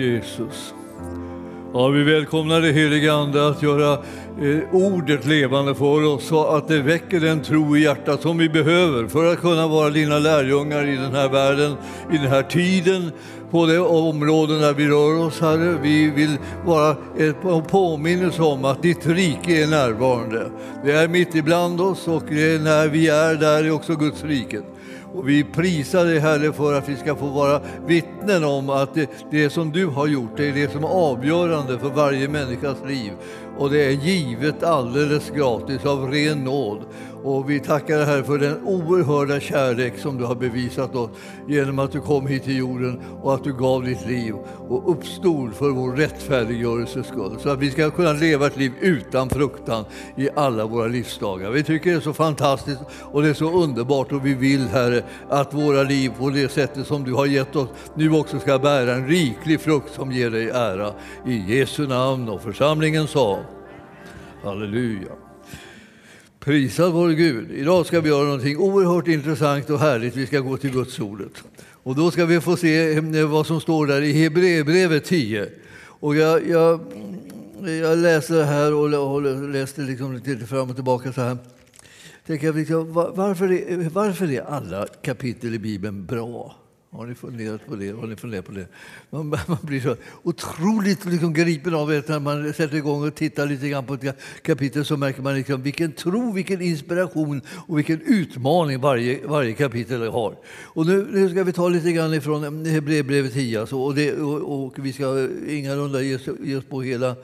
Jesus. Ja, vi välkomnar det heliga Ande att göra eh, ordet levande för oss så att det väcker den tro i hjärtat som vi behöver för att kunna vara dina lärjungar i den här världen, i den här tiden, på de områden där vi rör oss, Herre. Vi vill vara en påminnelse om att ditt rike är närvarande. Det är mitt ibland oss och när vi är där är också Guds rike. Och vi prisar dig Herre för att vi ska få vara vittnen om att det, det som du har gjort det är det som är avgörande för varje människas liv. Och det är givet alldeles gratis av ren nåd. Och vi tackar dig Herre för den oerhörda kärlek som du har bevisat oss genom att du kom hit till jorden och att du gav ditt liv och uppstod för vår rättfärdiggörelses skull. Så att vi ska kunna leva ett liv utan fruktan i alla våra livsdagar. Vi tycker det är så fantastiskt och det är så underbart och vi vill Herre att våra liv på det sättet som du har gett oss nu också ska bära en riklig frukt som ger dig ära. I Jesu namn och församlingen sa Halleluja. Prisad vår Gud. Idag ska vi göra någonting oerhört intressant och härligt. Vi ska gå till Guds ordet. Och då ska vi få se eh, vad som står där i Hebreerbrevet 10. Och jag, jag, jag läser det här och läste liksom lite fram och tillbaka så här. Tänker jag, liksom, varför, är, varför är alla kapitel i Bibeln bra? Har ni funderat på det? Har ni funderat på det? Man, man blir så otroligt liksom gripen av det när man sätter igång och tittar lite grann på ett kapitel så märker man liksom vilken tro, vilken inspiration och vilken utmaning varje, varje kapitel har. Och nu, nu ska vi ta lite grann ifrån Hebreerbrevet 10 alltså, och, det, och, och, vi ska ingalunda ge, ge oss på hela,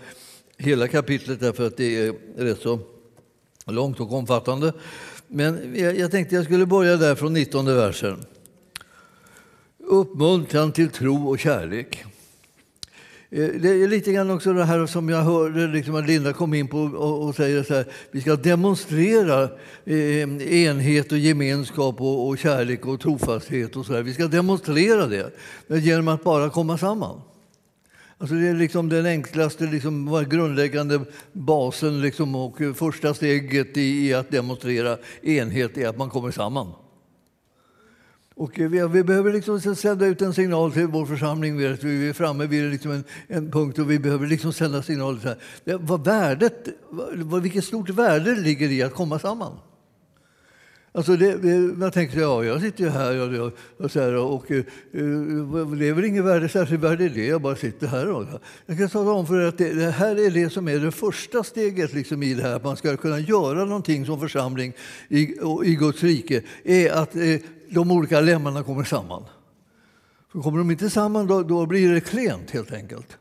hela kapitlet därför att det är rätt så långt och omfattande. Men jag, jag tänkte jag skulle börja där från 19 versen uppmuntran till tro och kärlek. Eh, det är lite grann också det här som jag hörde liksom att Linda kom in på och, säger så här, vi ska demonstrera eh, enhet och gemenskap och, och kärlek och trofasthet och så här. Vi ska demonstrera det genom att bara komma samman. Alltså det är liksom den enklaste, liksom, grundläggande basen liksom, och första steget i, i att demonstrera enhet är att man kommer samman. Och eh, vi, vi behöver liksom sända ut en signal till vår församling. Vi är framme vid liksom en, en punkt och vi behöver liksom sända signaler. Så här. Det, Vad värdet, vad, vilket stort värde ligger i att komma samman. Alltså det, jag tänkte ja, jag sitter ju här och, och, och, så här, och uh, det är väl inget värde, särskilt värde i det, jag bara sitter här. Och, jag kan tala om för er att det, det, här är det som är det första steget liksom i det här, att man ska kunna göra någonting som församling i, i Guds rike, är att eh, de olika lemmarna kommer samman. För kommer de inte samman då, då blir det klent helt enkelt.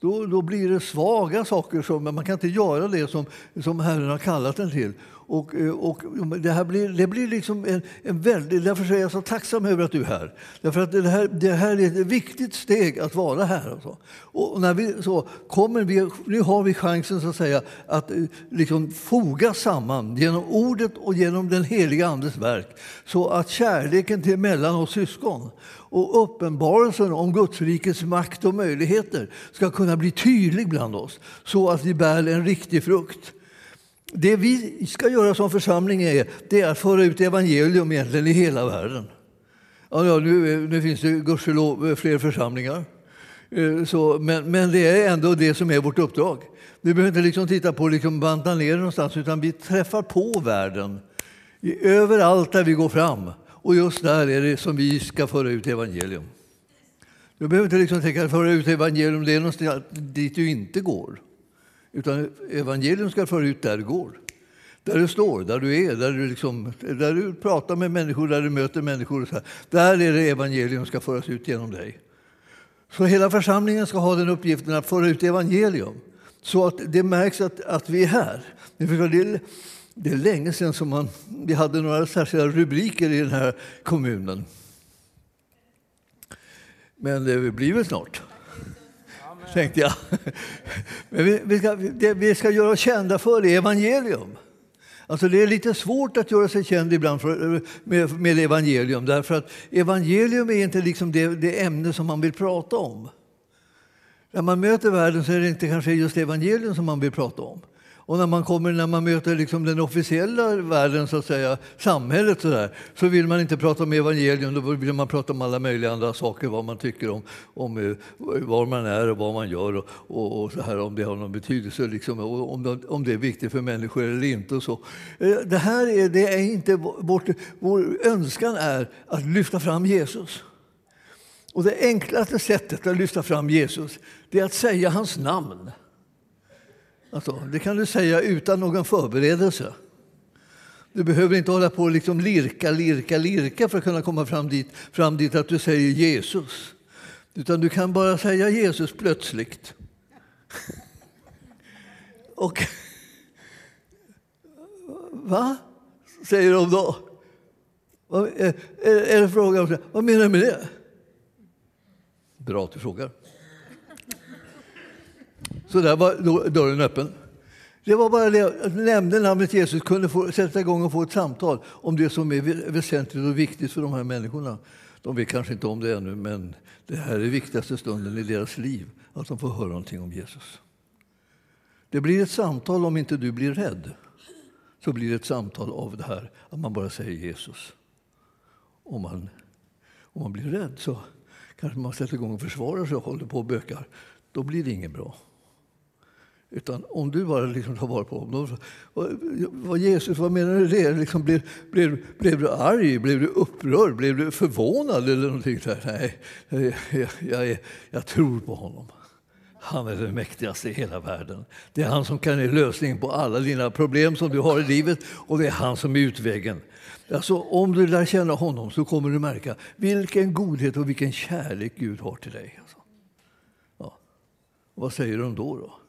Då, då blir det svaga saker, som, men man kan inte göra det som, som Herren har kallat den till. Och, eh, och det, här blir, det blir liksom en, en väldig... Därför är jag så tacksam över att du är här. Därför att det här, det här är ett viktigt steg att vara här. Alltså. Och när vi, så kommer vi, nu har vi chansen så att, säga, att eh, liksom foga samman genom ordet och genom den heliga Andes verk så att kärleken till mellan oss syskon och uppenbarelsen om Guds rikets makt och möjligheter ska kunna bli tydlig bland oss så att vi bär en riktig frukt. Det vi ska göra som församling är, det är att föra ut evangelium egentligen i hela världen. Ja, ja, nu, nu finns det gudskelov eh, fler församlingar. Eh, så, men, men det är ändå det som är vårt uppdrag. Vi behöver inte liksom titta på liksom banta ner någonstans utan vi träffar på världen överallt där vi går fram. Och just där är det som vi ska föra ut evangelium. Du behöver inte liksom tänka att föra ut evangelium det är någonstans dit du inte går. Utan evangelium ska föra ut där du går. Där du står, där du är, där du, liksom, där du pratar med människor, där du möter människor. Där är det evangelium ska föras ut genom dig. Så hela församlingen ska ha den uppgiften att föra ut evangelium så att det märks att, att vi är här. Det är, det är länge sedan som man, vi hade några särskilda rubriker i den här kommunen. Men det blir väl snart tänkte jag. Men vi, vi, ska, det vi ska göra oss kända för är evangelium. Alltså det är lite svårt att göra sig känd ibland för, med, med evangelium därför att evangelium är inte liksom det, det ämne som man vill prata om. När man möter världen så är det inte kanske just evangelium som man vill prata om. Och när man kommer när man möter liksom den officiella världen, så att säga, samhället, så, där, så vill man inte prata om evangelium, då vill man prata om alla möjliga andra saker, vad man tycker om, om eh, var man är och vad man gör och, och, och så här, om det har någon betydelse, liksom, och om, det, om det är viktigt för människor eller inte. Och så. Eh, det här är, det är inte vårt, vår önskan är att lyfta fram Jesus. Och det enklaste sättet att lyfta fram Jesus det är att säga hans namn. Alltså, det kan du säga utan någon förberedelse. Du behöver inte hålla på och liksom lirka, lirka, lirka för att kunna komma fram dit, fram dit att du säger Jesus. Utan du kan bara säga Jesus plötsligt. och... Va? Säger de då. Är, är det frågan vad menar du med det? Bra att du frågar. Så där var dörren öppen. Det var bara det att nämnden namnet Jesus kunde få, sätta igång och få ett samtal om det som är väsentligt och viktigt för de här människorna. De vet kanske inte om det ännu, men det här är viktigaste stunden i deras liv, att de får höra någonting om Jesus. Det blir ett samtal om inte du blir rädd. Så blir det ett samtal av det här att man bara säger Jesus. Om man, om man blir rädd så kanske man sätter igång och försvarar sig och håller på och bökar. Då blir det inget bra. Utan om du bara liksom tar vara på honom... Vad, Jesus, vad menar du det? Liksom blev, blev, blev du arg? Blev du upprörd? Blev du förvånad? eller någonting där? Nej, jag, jag, jag tror på honom. Han är den mäktigaste i hela världen. Det är han som kan ge lösningen på alla dina problem som du har i livet och det är han som är utvägen. Alltså, om du lär känna honom så kommer du märka vilken godhet och vilken kärlek Gud har till dig. Alltså. Ja. Vad säger de då? då?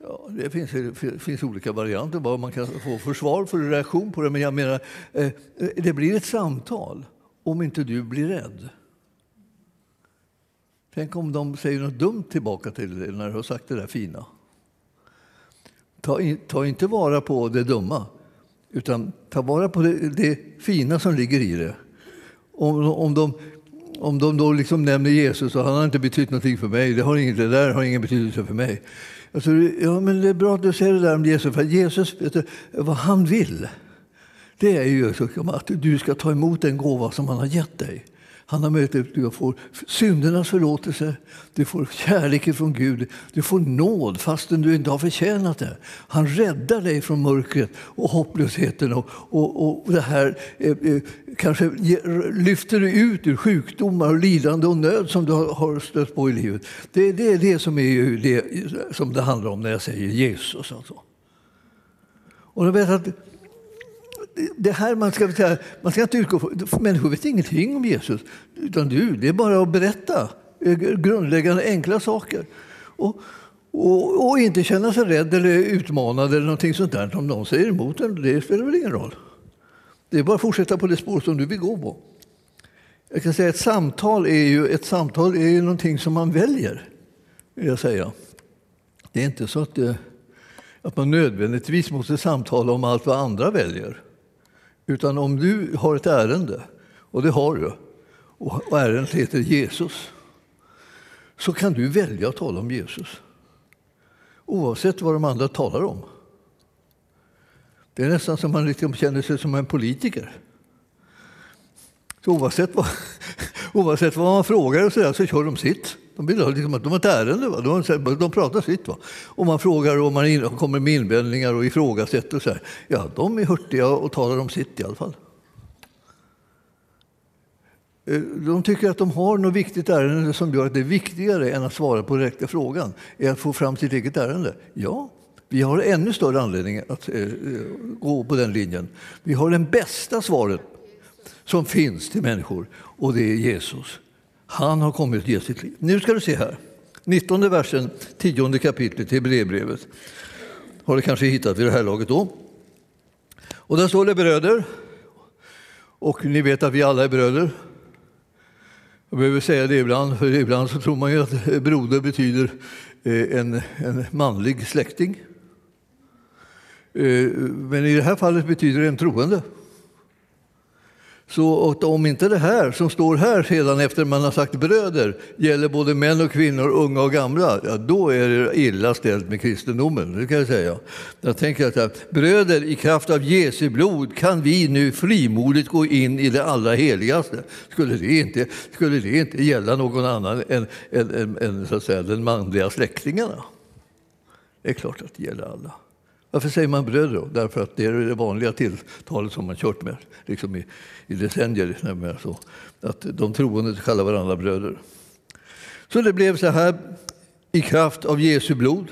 Ja, det finns, det finns olika varianter vad man kan få försvar för reaktion på det. Men jag menar, eh, det blir ett samtal om inte du blir rädd. Tänk om de säger något dumt tillbaka till dig när du har sagt det där fina. Ta, in, ta inte vara på det dumma, utan ta vara på det, det fina som ligger i det. Om, om de, om de då liksom nämner Jesus och han har inte betytt någonting för mig, det, har inget, det där har ingen betydelse för mig. Alltså, ja, men det är bra att du säger det där om Jesus, för Jesus, vet du, vad han vill, det är ju att du ska ta emot den gåva som han har gett dig. Han har möjlighet att få syndernas förlåtelse, du får kärlek från Gud, du får nåd fastän du inte har förtjänat det. Han räddar dig från mörkret och hopplösheten och, och, och det här eh, eh kanske lyfter dig ut ur sjukdomar, och lidande och nöd som du har stött på i livet. Det, det är det som, är det som det handlar om när jag säger Jesus. Alltså. Och jag vet att det här man ska, man ska inte utgå från, människor vet ingenting om Jesus. Utan du, det är bara att berätta grundläggande enkla saker. Och, och, och, inte känna sig rädd eller utmanad eller någonting sånt där. Om någon säger emot en, det spelar väl ingen roll. Det är bara att fortsätta på det spår som du vill gå på. Jag kan säga ett samtal är ju, ett samtal är ju någonting som man väljer. Vill jag säga. Det är inte så att, det, att man nödvändigtvis måste samtala om allt vad andra väljer. Utan om du har ett ärende, och det har du, och ärendet heter Jesus, så kan du välja att tala om Jesus. Oavsett vad de andra talar om. Det är nästan som man liksom känner sig som en politiker. Så oavsett, vad, oavsett vad man frågar så, där, så kör de sitt. De, vill ha, liksom, de har ett ärende, va? De, de pratar sitt. Va? Och man frågar och man in, kommer med invändningar och ifrågasätter. Och så här. Ja, de är hurtiga och talar om sitt i alla fall. Eh, de tycker att de har något viktigt ärende som gör att det är viktigare än att svara på direkta frågan, är att få fram sitt eget ärende. Ja, vi har ännu större anledning att eh, eh gå på den linjen. Vi har det bästa svaret som finns till människor och det är Jesus. Han har kommit att ge sitt liv. Nu ska du se här. 19 versen, 10 kapitlet i brevbrevet. Har du kanske hittat vid det här laget då. Och där står det bröder. Och ni vet att vi alla är bröder. Jag behöver säga det ibland, för ibland så tror man ju att broder betyder eh, en, en manlig släkting. Eh, men i det här fallet betyder det en troende. Så om inte det här som står här sedan efter man har sagt bröder gäller både män och kvinnor, unga och gamla, ja, då är det illa ställt med kristendomen. Det kan jag säga. Jag tänker att bröder, i kraft av Jesu blod kan vi nu frimodigt gå in i det allra heligaste. Skulle det inte, skulle det inte gälla någon annan än, än, än, än så att säga, den manliga släktingarna? Det är klart att det gäller alla. Varför säger man bröder då? Därför att det är det vanliga tilltalet som man kört med liksom i, i decennier. Så att de troende kallar varandra bröder. Så det blev så här i kraft av Jesu blod.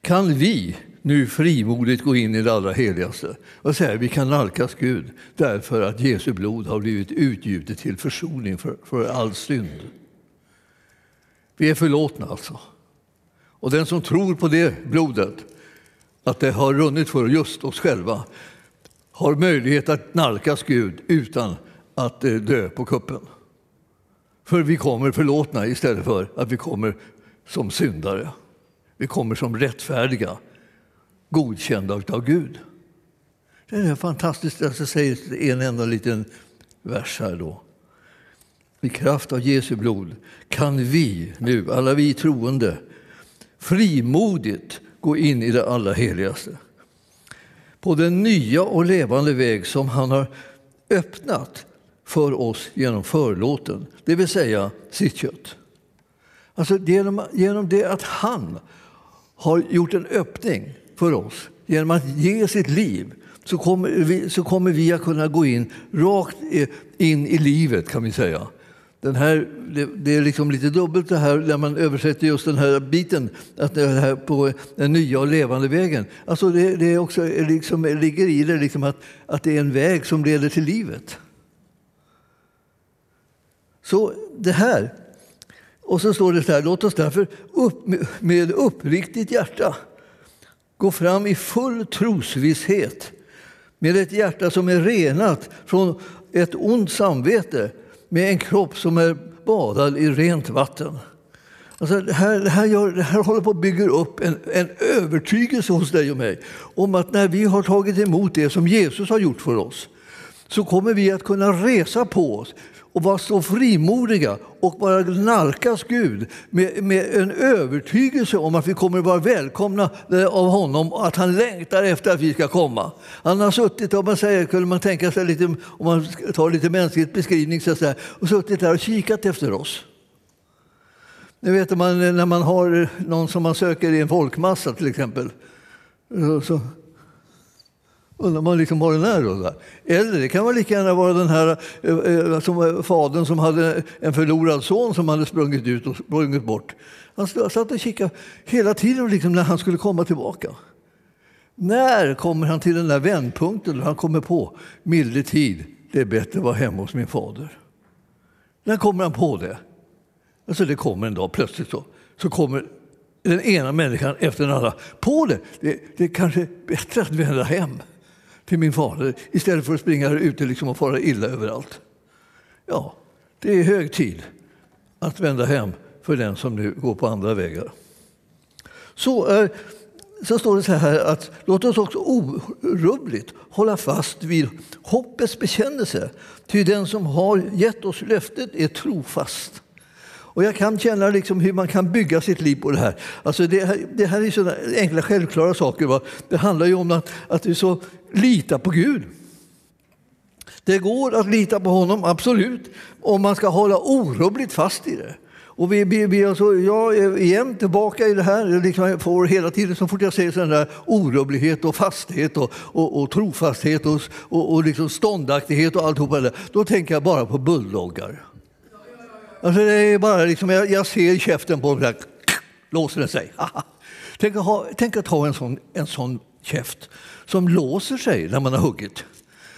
Kan vi nu frimodigt gå in i det allra heligaste och säga vi kan nalkas Gud därför att Jesu blod har blivit utgjutet till försoning för, för all synd. Vi är förlåtna alltså. Och den som tror på det blodet, att det har runnit för just oss själva, har möjlighet att nalkas Gud utan att eh, dö på kuppen. För vi kommer förlåtna istället för att vi kommer som syndare. Vi kommer som rättfärdiga, godkända av Gud. Det är fantastiskt. Alltså, Jag säger en enda liten vers här då. I kraft av Jesu blod kan vi nu, alla vi troende, frimodigt gå in i det allra heligaste. På den nya och levande väg som han har öppnat för oss genom förlåten, det vill säga sitt kött. Alltså genom, genom det att han har gjort en öppning för oss, genom att ge sitt liv, så kommer vi, så kommer vi att kunna gå in rakt in i livet kan vi säga den här, det, det, är liksom lite dubbelt det här när man översätter just den här biten, att det här på den nya och levande vägen. Alltså det, det är också liksom, ligger i det liksom att, att det är en väg som leder till livet. Så det här, och så står det så här, låt oss därför upp, med uppriktigt hjärta gå fram i full trosvisshet med ett hjärta som är renat från ett ont samvete med en kropp som är badad i rent vatten. Alltså det, här, det, här gör, det här håller på att bygga upp en, en övertygelse hos dig och mig om att när vi har tagit emot det som Jesus har gjort för oss så kommer vi att kunna resa på oss och vara så frimodiga och bara nalkas Gud med, med, en övertygelse om att vi kommer att vara välkomna eh, av honom och att han längtar efter att vi ska komma. Han har suttit, om man säger, kunde man tänka sig lite, om man tar lite mänskligt beskrivning, så säga, och suttit där och kikat efter oss. Ni vet man, när man har någon som man söker i en folkmassa till exempel. Så Undrar man liksom var den är då. Eller det kan vara lika gärna vara den här eh, eh som eh, fadern som hade en förlorad son som hade sprungit ut och sprungit bort. Han satt och kikade hela tiden liksom när han skulle komma tillbaka. När kommer han till den där vändpunkten där han kommer på milde tid, det är bättre att vara hemma hos min fader? När kommer han på det? Alltså det kommer en dag plötsligt så, så kommer den ena människan efter den andra på det. Det, det är kanske bättre att vända hem till min fader istället för att springa ute liksom och fara illa överallt. Ja, det är hög tid att vända hem för den som nu går på andra vägar. Så, eh, så står det så här att låt oss också orubbligt hålla fast vid hoppets bekännelse. Ty den som har gett oss löftet är trofast. Och jag kan känna liksom hur man kan bygga sitt liv på det här. Alltså det, här det här är sådana enkla, självklara saker. Va? Det handlar ju om att, att vi så Lita på Gud. Det går att lita på honom, absolut, om man ska hålla orubbligt fast i det. Och vi, vi, vi alltså, jag är igen tillbaka i det här. Liksom jag får hela tiden, så fort jag ser sån där orubblighet och fasthet och, och, och trofasthet och, och, och liksom ståndaktighet och alltihopa det då tänker jag bara på bulldoggar. Alltså det är bara liksom, jag, jag ser käften på dem, låser den sig. tänk, att ha, tänk att ha en sån, en sån käft som låser sig när man har huggit.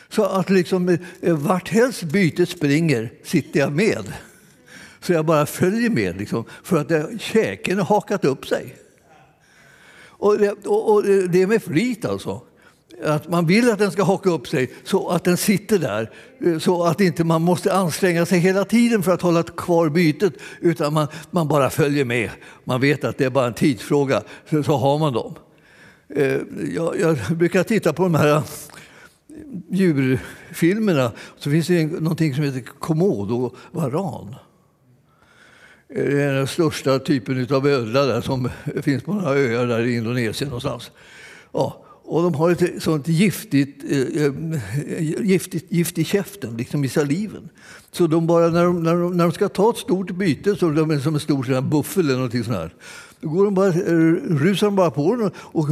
Så att liksom, eh, vart helst bytet springer sitter jag med. Så jag bara följer med liksom, för att käken har hakat upp sig. Och det, och, och det är med flit alltså att man vill att den ska haka upp sig så att den sitter där. Eh, så att inte man måste anstränga sig hela tiden för att hålla kvar bytet utan man, man bara följer med. Man vet att det är bara en tidsfråga, så, så har man dem. Eh, jag, jag brukar titta på de här eh, djurfilmerna så finns det någonting som heter komodovaran. Eh, det är den största typen av ödla där som finns på några öar där i Indonesien någonstans. Ja, och de har ett sånt giftigt, giftigt gift i käften, liksom i saliven. Så de bara, när, de, när, de, när de ska ta ett stort byte, så de är som en stor buffel eller någonting sånt här, då går de bara, eh, rusar de bara på den och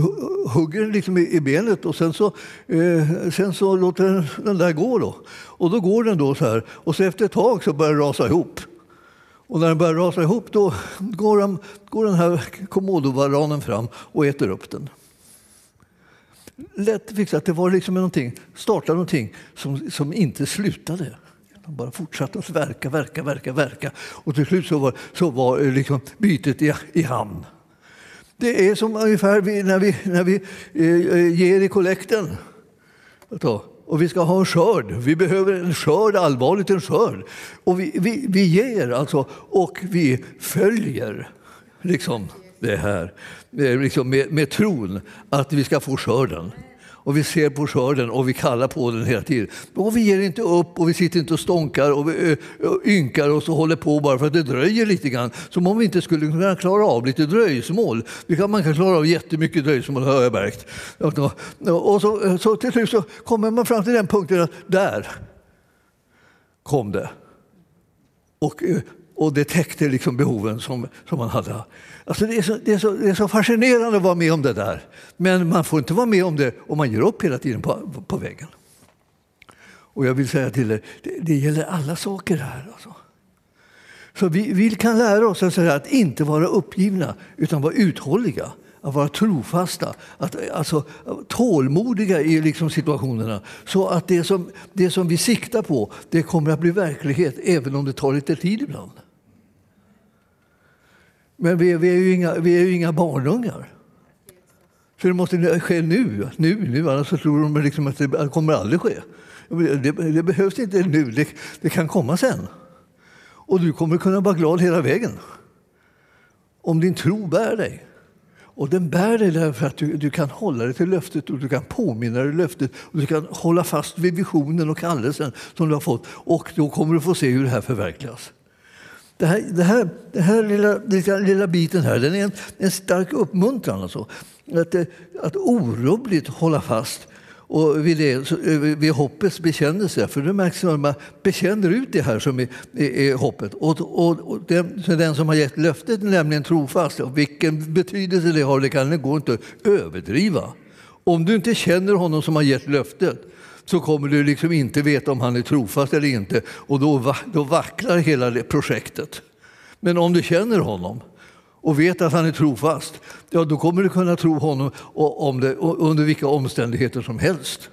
hugger den liksom i, benet och sen så, eh, sen så låter den, den där gå. Då. Och då går den då så här och så efter ett tag så börjar den rasa ihop. Och när den börjar rasa ihop då går, de, går den här komodovaranen fram och äter upp den. Lätt fixat. Det var liksom någonting, startade någonting som, som inte slutade. De bara fortsatte att verka, verka, verka, verka. Och till slut så var, så var eh, liksom bytet i, i hamn. Det är som ungefär när vi, när vi eh, eh ger i kollekten. Och vi ska ha en skörd. Vi behöver en skörd, allvarligt en skörd. Och vi, vi, vi ger alltså, och vi följer liksom det här eh, liksom med, med tron att vi ska få skörden och vi ser på skörden och vi kallar på den hela tiden. Och vi ger inte upp och vi sitter inte och stånkar och vi ynkar oss och håller på bara för att det dröjer lite grann. Som om vi inte skulle kunna klara av lite dröjsmål. Man kan klara av jättemycket dröjsmål har jag märkt. Och så, eh, så till slut så kommer man fram till den punkten att där kom det. Och, eh, och det täckte liksom behoven som, som man hade. Alltså det, är så, det, är så, det är så fascinerande att vara med om det där. Men man får inte vara med om det om man ger upp hela tiden på, på vägen. Och jag vill säga till er, det, det gäller alla saker här. Alltså. Så vi, vi kan lära oss att, att inte vara uppgivna, utan vara uthålliga. Att vara trofasta, att, alltså, tålmodiga i liksom situationerna. Så att det som, det som vi siktar på, det kommer att bli verklighet även om det tar lite tid ibland. Men vi, vi, är ju inga, vi är ju inga barnungar. Så det måste ske nu, nu, nu annars så tror de liksom att det kommer aldrig ske. Det, det behövs inte nu, det, det, kan komma sen. Och du kommer kunna vara glad hela vägen. Om din tro bär dig. Och den bär dig därför att du, du kan hålla dig till löftet och du kan påminna dig löftet och du kan hålla fast vid visionen och kallelsen som du har fått. Och då kommer du få se hur det här förverkligas. Det här, det här, det här lilla, lilla, lilla biten här, den är en, en stark uppmuntran. Alltså. Att, eh, att orubbligt hålla fast och vid, det, eh, vid hoppets bekännelse. För det märks när man bekänner ut det här som är, är, är hoppet. Och, och, och den, den, som har gett löftet är nämligen trofast. Och vilken betydelse det har det kan det gå inte att överdriva. Om du inte känner honom som har gett löftet så kommer du liksom inte veta om han är trofast eller inte och då, då vacklar hela det projektet. Men om du känner honom och vet att han är trofast, ja, då kommer du kunna tro honom om det, under vilka omständigheter som helst.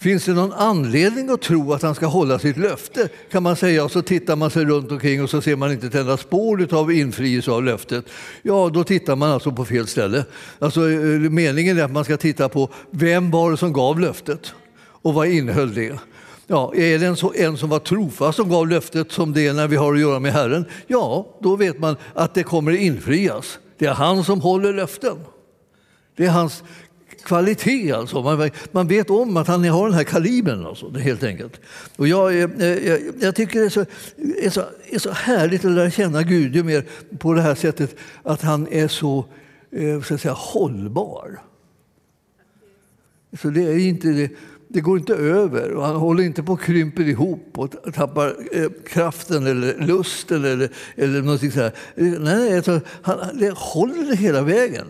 Finns det någon anledning att tro att han ska hålla sitt löfte? kan man säga. Och så tittar man sig runt omkring och så ser man inte ett enda spår av infrielse av löftet. Ja, då tittar man alltså på fel ställe. Alltså, eh, meningen är att man ska titta på vem var det som gav löftet och vad innehöll det? Ja, är det en, så, en som var trofast som gav löftet som det är när vi har att göra med Herren? Ja, då vet man att det kommer infrias. Det är han som håller löften. Det är hans kvalitet. Alltså. Man, man vet om att han har den här kalibern, alltså, helt enkelt. Och jag, eh, eh, jag, jag tycker det är så, är, så, är så härligt att lära känna Gud ju mer på det här sättet att han är så, eh, så att säga, hållbar. Så det är inte det, det går inte över och han håller inte på att krympa ihop och tappar eh, kraften eller lusten eller, eller någonting sådär. Nej, alltså, han det håller hela vägen.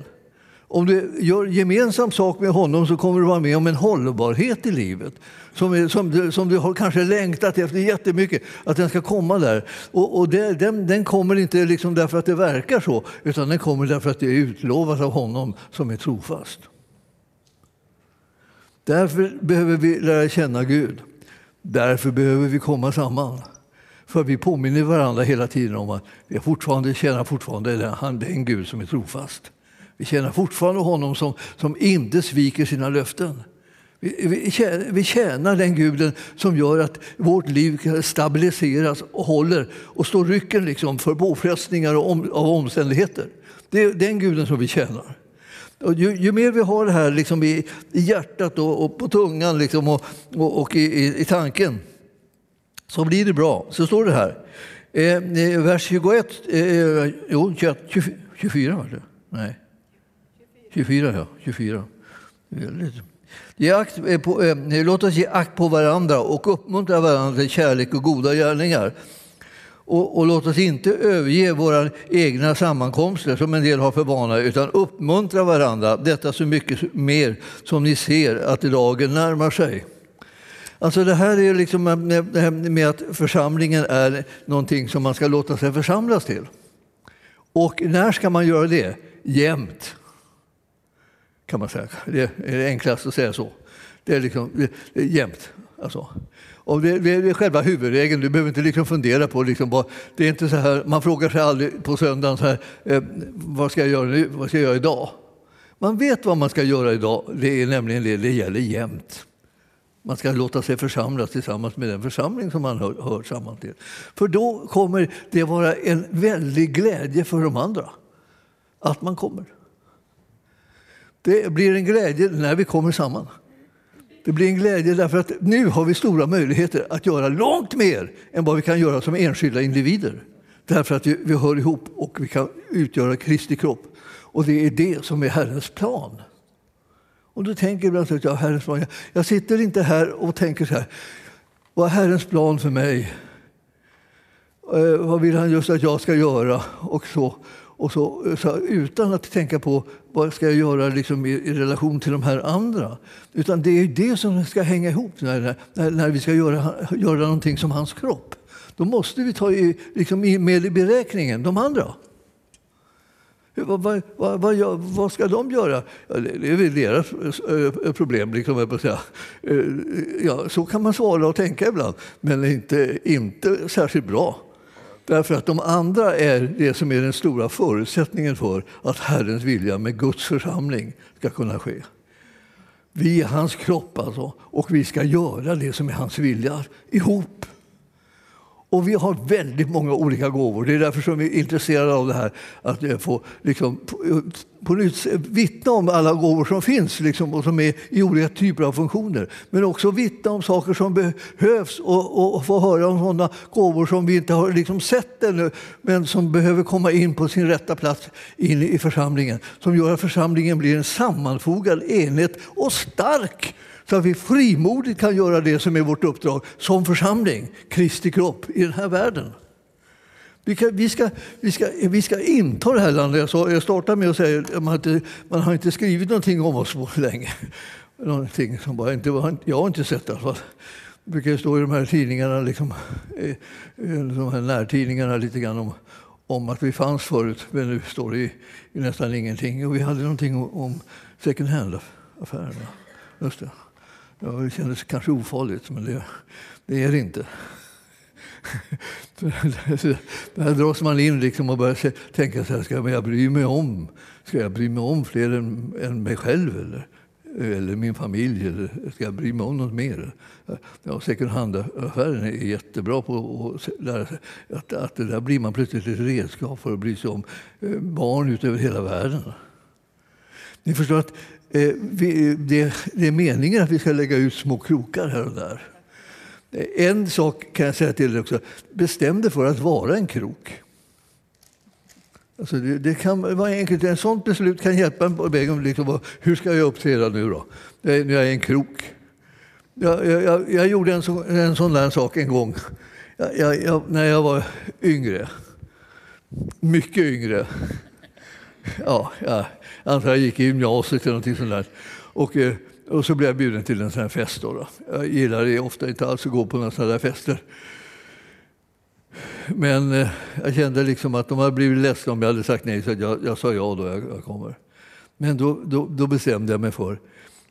Om du gör gemensam sak med honom så kommer du vara med om en hållbarhet i livet som, är, som, som du har kanske längtat efter jättemycket, att den ska komma där. Och, och det, den, den, kommer inte liksom därför att det verkar så, utan den kommer därför att det är utlovat av honom som är trofast. Därför behöver vi lära känna Gud. Därför behöver vi komma samman. För vi påminner varandra hela tiden om att vi fortfarande tjänar fortfarande den, den Gud som är trofast. Vi tjänar fortfarande honom som, som inte sviker sina löften. Vi, vi, tjänar, vi tjänar den guden som gör att vårt liv stabiliseras och håller och står rycken liksom för påfrestningar och om, av omständigheter. Det är den guden som vi tjänar. Och ju, ju, mer vi har det här liksom i, i hjärtat och, och, på tungan liksom och, och, och i, i, tanken så blir det bra. Så står det här. Eh, vers 21, eh, jo, 24 var det? Nej. 24, ja. 24. Akt eh, på, eh, låt oss ge akt på varandra och uppmuntra varandra till kärlek och goda gärningar. Och, och, låt oss inte överge våra egna sammankomster som en del har för vana, utan uppmuntra varandra, detta så mycket mer som ni ser att dagen närmar sig. Alltså det här är liksom eh, med att församlingen är någonting som man ska låta sig församlas till. Och när ska man göra det? Jämt, kan man säga. Det är det enklast att säga så. Det är, liksom, det är jämt. Alltså. Och det, det, är själva huvudregeln. Du behöver inte liksom fundera på... Liksom bara, det är inte så här, man frågar sig aldrig på söndagen så här, eh, vad, ska jag göra nu? vad ska jag göra idag. Man vet vad man ska göra idag. Det är nämligen det, det gäller jämt. Man ska låta sig församlas tillsammans med den församling som man hör, hör samman till. För då kommer det vara en väldig glädje för de andra att man kommer. Det blir en glädje när vi kommer samman. Det blir en glädje därför att nu har vi stora möjligheter att göra långt mer än vad vi kan göra som enskilda individer. Därför att vi, vi hör ihop och vi kan utgöra Kristi kropp. Och det är det som är Herrens plan. Och då tänker jag ibland att jag, Herrens plan. Jag sitter inte här och tänker så här. Vad är Herrens plan för mig? Eh, vad vill han just att jag ska göra? Och så. Och så, så, utan att tänka på vad ska jag göra liksom i, i, relation till de här andra. Utan det är det som ska hänga ihop när, när, när vi ska göra, göra någonting som hans kropp. Då måste vi ta i, liksom med i beräkningen de andra. Vad, vad, vad, vad, ska de göra? Ja, det är väl deras eh, problem, liksom, jag på säga. Eh, ja, så kan man svara och tänka ibland, men inte, inte särskilt bra. Därför att de andra är det som är den stora förutsättningen för att Herrens vilja med Guds församling ska kunna ske. Vi är hans kropp alltså, och vi ska göra det som är hans vilja ihop. Och vi har väldigt många olika gåvor. Det är därför som vi är intresserade av det här. Att eh, få liksom, på, nytt vittna om alla gåvor som finns liksom, och som är i olika typer av funktioner. Men också vittna om saker som behövs och, och, och få höra om sådana gåvor som vi inte har liksom, sett ännu men som behöver komma in på sin rätta plats in i församlingen. Som gör att församlingen blir en sammanfogad enhet och stark så att vi frimodigt kan göra det som är vårt uppdrag som församling, Kristi kropp, i den här världen. Vi, kan, vi, ska, vi, ska, vi ska inta det här landet. Jag startar med att säga att man, inte, man har inte skrivit någonting om oss på länge. Någonting som bara inte, jag har inte sett det i. Det brukar stå i de här tidningarna, liksom, eh, eh, de här närtidningarna lite grann om, om att vi fanns förut, men nu står det i, i nästan ingenting. Och vi hade någonting om, om second hand-affärerna. Just det. Ja, det kändes kanske ofarligt, men det, det är det inte. Där dras man in liksom och börjar tänka så här, ska jag bry mig om, ska jag bry mig om fler än, än mig själv eller, eller min familj? Eller ska jag bry mig om något mer? Ja, second hand-affären är jättebra på att lära sig att, att det där blir man plötsligt ett redskap för att bry sig om eh, barn utöver hela världen. Ni förstår att Eh, det, är meningen att vi ska lägga ut små krokar här och där. En sak kan jag säga till dig också. Bestäm dig för att vara en krok. Alltså det, det, kan vara enkelt. En sånt beslut kan hjälpa en på vägen. Liksom, hur ska jag uppträda nu då? När jag är en krok. Jag, jag, jag gjorde en, så, en sån där sak en gång jag, när jag var yngre. Mycket yngre. Ja, jag antar alltså, jag gick i gymnasiet eller någonting sånt där. Och, eh, och så blev jag bjuden till en sån här fest. Då, då. Jag gillar det ofta inte alls att gå på några sådana där fester. Men eh, jag kände liksom att de hade blivit ledsna om jag hade sagt nej, så jag, jag sa ja då jag, jag kommer. Men då, då, då, bestämde jag mig för att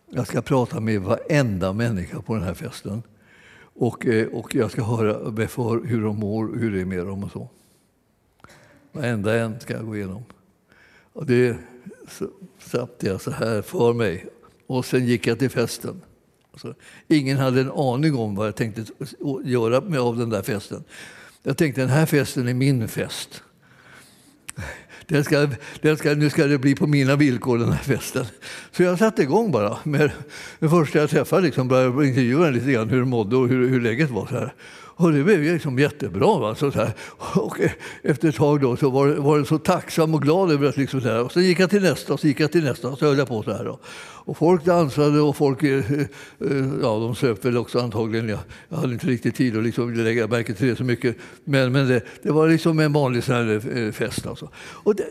jag ska prata med varenda människa på den här festen. Och, eh, och jag ska höra för hur de mår, hur det är med dem och så. Varenda en ska jag gå igenom. Och det satte jag så här för mig. Och sen gick jag till festen. Alltså, ingen hade en aning om vad jag tänkte göra med av den där festen. Jag tänkte den här festen är min fest. Den ska, den ska, nu ska det bli på mina villkor den här festen. Så jag satte igång bara. Med, det första jag träffade liksom började intervjua lite grann hur de mådde och hur, hur läget var. Så här. Och det blev liksom jättebra. Va? Så här. Och efter ett tag då så var, var jag så tacksam och glad över att liksom så här. Och så gick jag till nästa och så gick jag till nästa och så höll jag på så här. Då. Och folk dansade och folk eh, eh, ja, de söp väl också antagligen. Jag, jag hade inte riktigt tid att liksom lägga märke till det så mycket. Men, men det, det var liksom en vanlig sån här eh, fest. Alltså. Och det,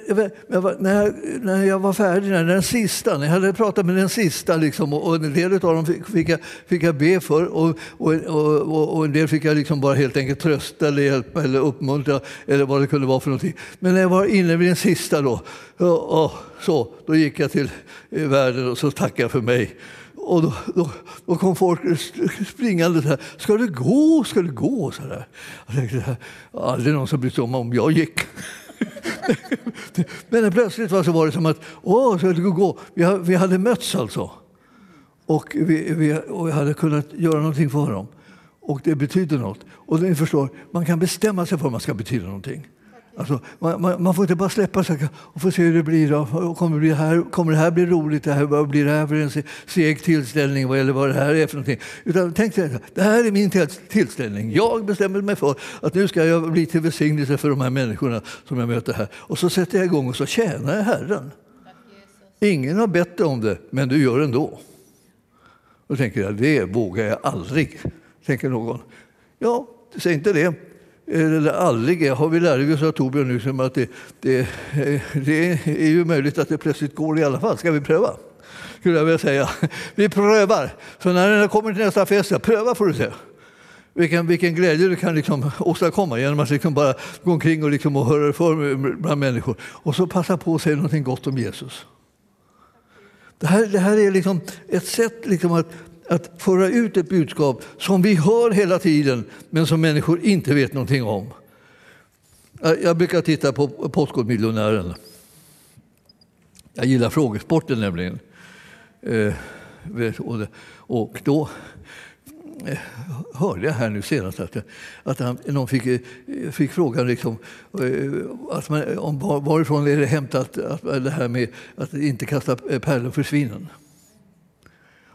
när, jag, när jag var färdig, när den sista, när jag hade pratat med den sista liksom, och en del av dem fick, fick, jag, fick jag be för och, och, och, och en del fick jag liksom bara helt enkelt trösta eller hjälpa eller uppmuntra eller vad det kunde vara för någonting. Men när jag var inne vid den sista då, och, och, så, då gick jag till eh, världen och så tackade för mig. Och då, då, då, kom folk springande så här. Ska du gå? Ska du gå? Så där. Jag tänkte, aldrig någon som brytt sig om om jag gick. Men plötsligt var, så var det som att, åh, ska du gå? Vi, vi hade mötts alltså. Och vi, vi, och jag hade kunnat göra någonting för dem. Och det betyder något. Och ni förstår, man kan bestämma sig för att man ska betyda någonting. Alltså, man, man, man, får inte bara släppa sig och få se hur det blir. Då. Kommer, det bli här, kommer det här bli roligt? Det här, vad blir det här för en seg tillställning? Eller vad det här är för någonting? Utan tänk dig, det här är min tillställning. Jag bestämmer mig för att nu ska jag bli till välsignelse för de här människorna som jag möter här. Och så sätter jag igång och så tjänar jag Herren. Ingen har bett om det, men du gör det ändå. Då tänker jag, det vågar jag aldrig, tänker någon. Ja, säg inte det eh, eller aldrig har vi lärt oss av Torbjörn nu som att det, det, eh, det, är ju möjligt att det plötsligt går i alla fall. Ska vi pröva? Skulle jag vilja säga. Vi prövar. Så när den kommer till nästa fest, pröva får du se. Vilken, vilken glädje du kan liksom åstadkomma genom att liksom bara gå omkring och, liksom och höra för bland människor. Och så passa på att säga något gott om Jesus. Det här, det här är liksom ett sätt liksom att att föra ut ett budskap som vi hör hela tiden men som människor inte vet någonting om. Jag brukar titta på Postkodmiljonären. Jag gillar frågesporten nämligen. Eh, och då eh, hörde jag här nu senast att, att han, någon fick, eh, fick frågan liksom, att man, om varifrån är det hämtat att, det här med att inte kasta pärlor för svinen.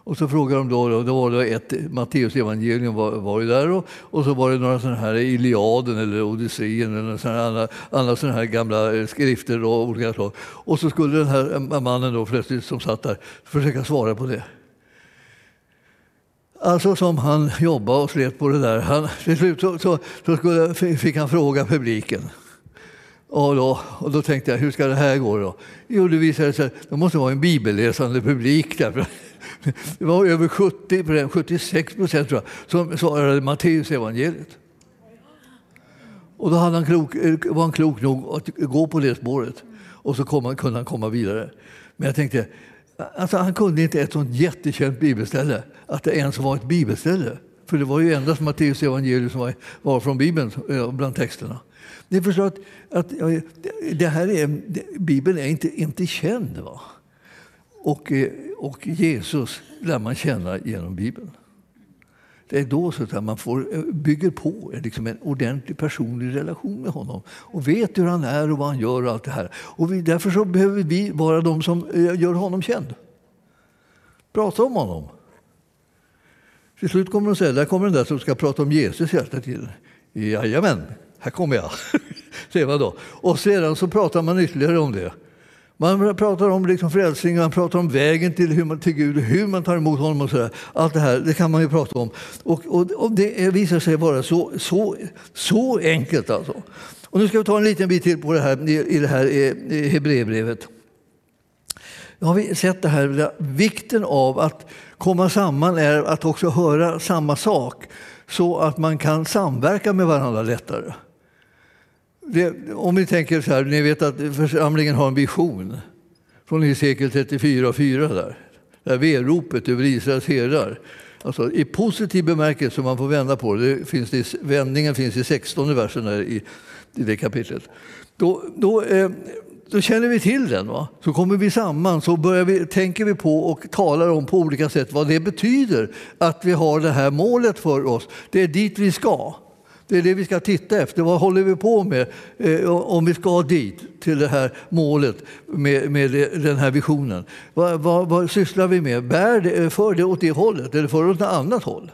Och så frågade de då, då var det ett Matteus evangelium var, var ju där och, och så var det några sådana här Iliaden eller Odysseen eller sådana andra, andra sådana här gamla eh, skrifter och olika slag. Och så skulle den här eh, mannen då plötsligt som satt där försöka svara på det. Alltså som han jobbade och slet på det där. Han, till slut så, så, så skulle, fick han fråga publiken. Och då, och då tänkte jag, hur ska det här gå då? Jo, det visade sig att det måste vara en bibelläsande publik. därför Det var över 70, 76 procent tror jag, som svarade Matteus evangeliet. Och då hade han klok, eh, var han klok nog att gå på det spåret och så kom han, kunde han komma vidare. Men jag tänkte, alltså han kunde inte ett sånt jättekänt bibelställe, att det ens var ett bibelställe. För det var ju endast Matteus evangelium som var, var från Bibeln, eh, bland texterna. Ni förstår att, att det här är, Bibeln är inte, inte känd. Va? Och, eh, och Jesus lär man känna genom Bibeln. Det är då så att man får, eh, bygger på eh, liksom en ordentlig personlig relation med honom och vet hur han är och vad han gör. och allt det här. Och vi, därför så behöver vi vara de som gör honom känd. Prata om honom. Till slut kommer de säga, där kommer den där som ska prata om Jesus hela tiden. Jajamän, här kommer jag. Säger man då. Och sedan så pratar man ytterligare om det. Man pratar om liksom frälsning, man pratar om vägen till, hur man, till Gud, hur man tar emot honom och sådär. Allt det här det kan man ju prata om. Och, och, och det visar sig vara så, så, så enkelt. Alltså. Och nu ska vi ta en liten bit till på det här, i det här Hebreerbrevet. Nu har vi sett det här, vikten av att komma samman är att också höra samma sak så att man kan samverka med varandra lättare. Det, om vi tänker så här, ni vet att församlingen har en vision från Hesekiel 34 och 4 där. Det här veropet över Israels herdar. Alltså, I positiv bemärkelse, man får vända på det, det finns det, vändningen finns i 16 versen där i, i det kapitlet. Då, då, eh, då känner vi till den. Va? Så kommer vi samman, så börjar vi, tänker vi på och talar om på olika sätt vad det betyder att vi har det här målet för oss. Det är dit vi ska. Det är det vi ska titta efter. Vad håller vi på med eh, om vi ska dit, till det här målet med, med den här visionen? Vad, vad, vad sysslar vi med? Bär det, eh, för det åt det hållet eller för det åt ett annat håll?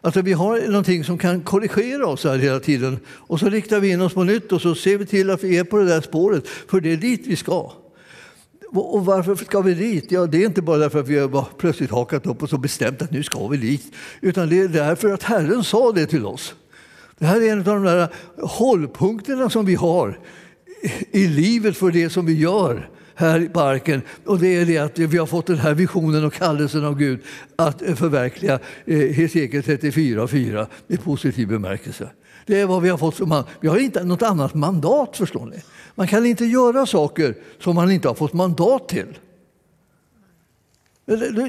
Alltså vi har någonting som kan korrigera oss här hela tiden och så riktar vi in oss på nytt och så ser vi till att vi är på det där spåret, för det är dit vi ska. Och varför ska vi dit? Ja, det är inte bara därför att vi har plötsligt hakat upp oss och bestämt att nu ska vi dit, utan det är därför att Herren sa det till oss. Det här är en av de där hållpunkterna som vi har i livet för det som vi gör här i parken. Och det är det att vi har fått den här visionen och kallelsen av Gud att förverkliga eh, Hesekiel 34.4 i positiv bemärkelse. Det är vad vi har fått som Vi har inte något annat mandat, förstår ni. Man kan inte göra saker som man inte har fått mandat till.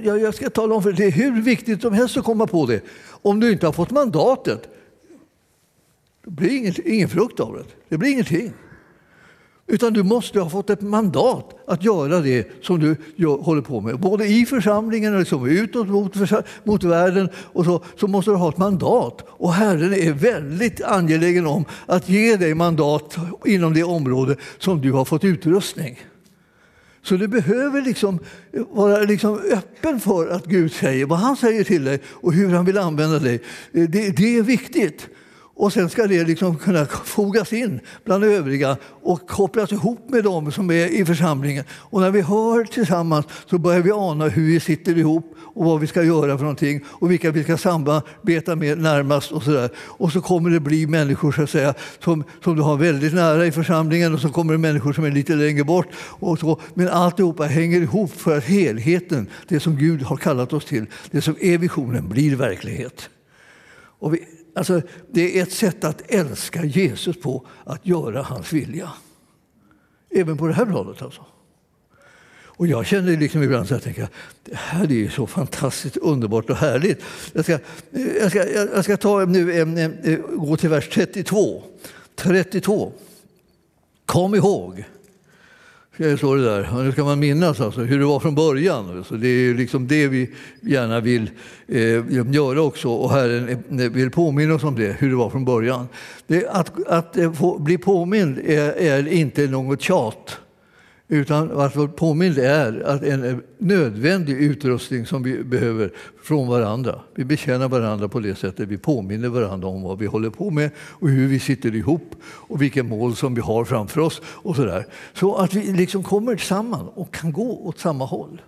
Jag ska tala om för dig, det är hur viktigt som helst att komma på det. Om du inte har fått mandatet, det blir inget, ingen frukt av det. Det blir ingenting. Utan du måste ha fått ett mandat att göra det som du gör, håller på med. Både i församlingen och liksom utåt mot, mot världen och så, så måste du ha ett mandat. Och Herren är väldigt angelägen om att ge dig mandat inom det område som du har fått utrustning. Så du behöver liksom eh, vara liksom öppen för att Gud säger vad han säger till dig och hur han vill använda dig. Eh, det, det är viktigt. Och sen ska det liksom kunna fogas in bland övriga och kopplas ihop med dem som är i församlingen. Och när vi hör tillsammans så börjar vi ana hur vi sitter ihop och vad vi ska göra för någonting och vilka vi ska samarbeta med närmast och så där. Och så kommer det bli människor så att säga, som, som du har väldigt nära i församlingen och så kommer det människor som är lite längre bort. Och så. Men alltihopa hänger ihop för att helheten, det som Gud har kallat oss till, det som är visionen, blir verklighet. Och vi, Alltså, det är ett sätt att älska Jesus på, att göra hans vilja. Även på det här bladet alltså. Och jag känner liksom ibland att jag tänker, det här är så fantastiskt underbart och härligt. Jag ska, jag ska, jag ska ta nu, gå till vers 32. 32. Kom ihåg så det där. Och nu ska man minnas alltså hur det var från början. Så det är liksom det vi gärna vill eh, göra också. Och Herren eh, vill påminna oss om det, hur det var från början. Det, att att eh, få bli påmind är, är inte något tjat. Utan att vara påmind är att en nödvändig utrustning som vi behöver från varandra. Vi betjänar varandra på det sättet. Vi påminner varandra om vad vi håller på med och hur vi sitter ihop och vilka mål som vi har framför oss. och Så, där. så att vi liksom kommer samman och kan gå åt samma håll.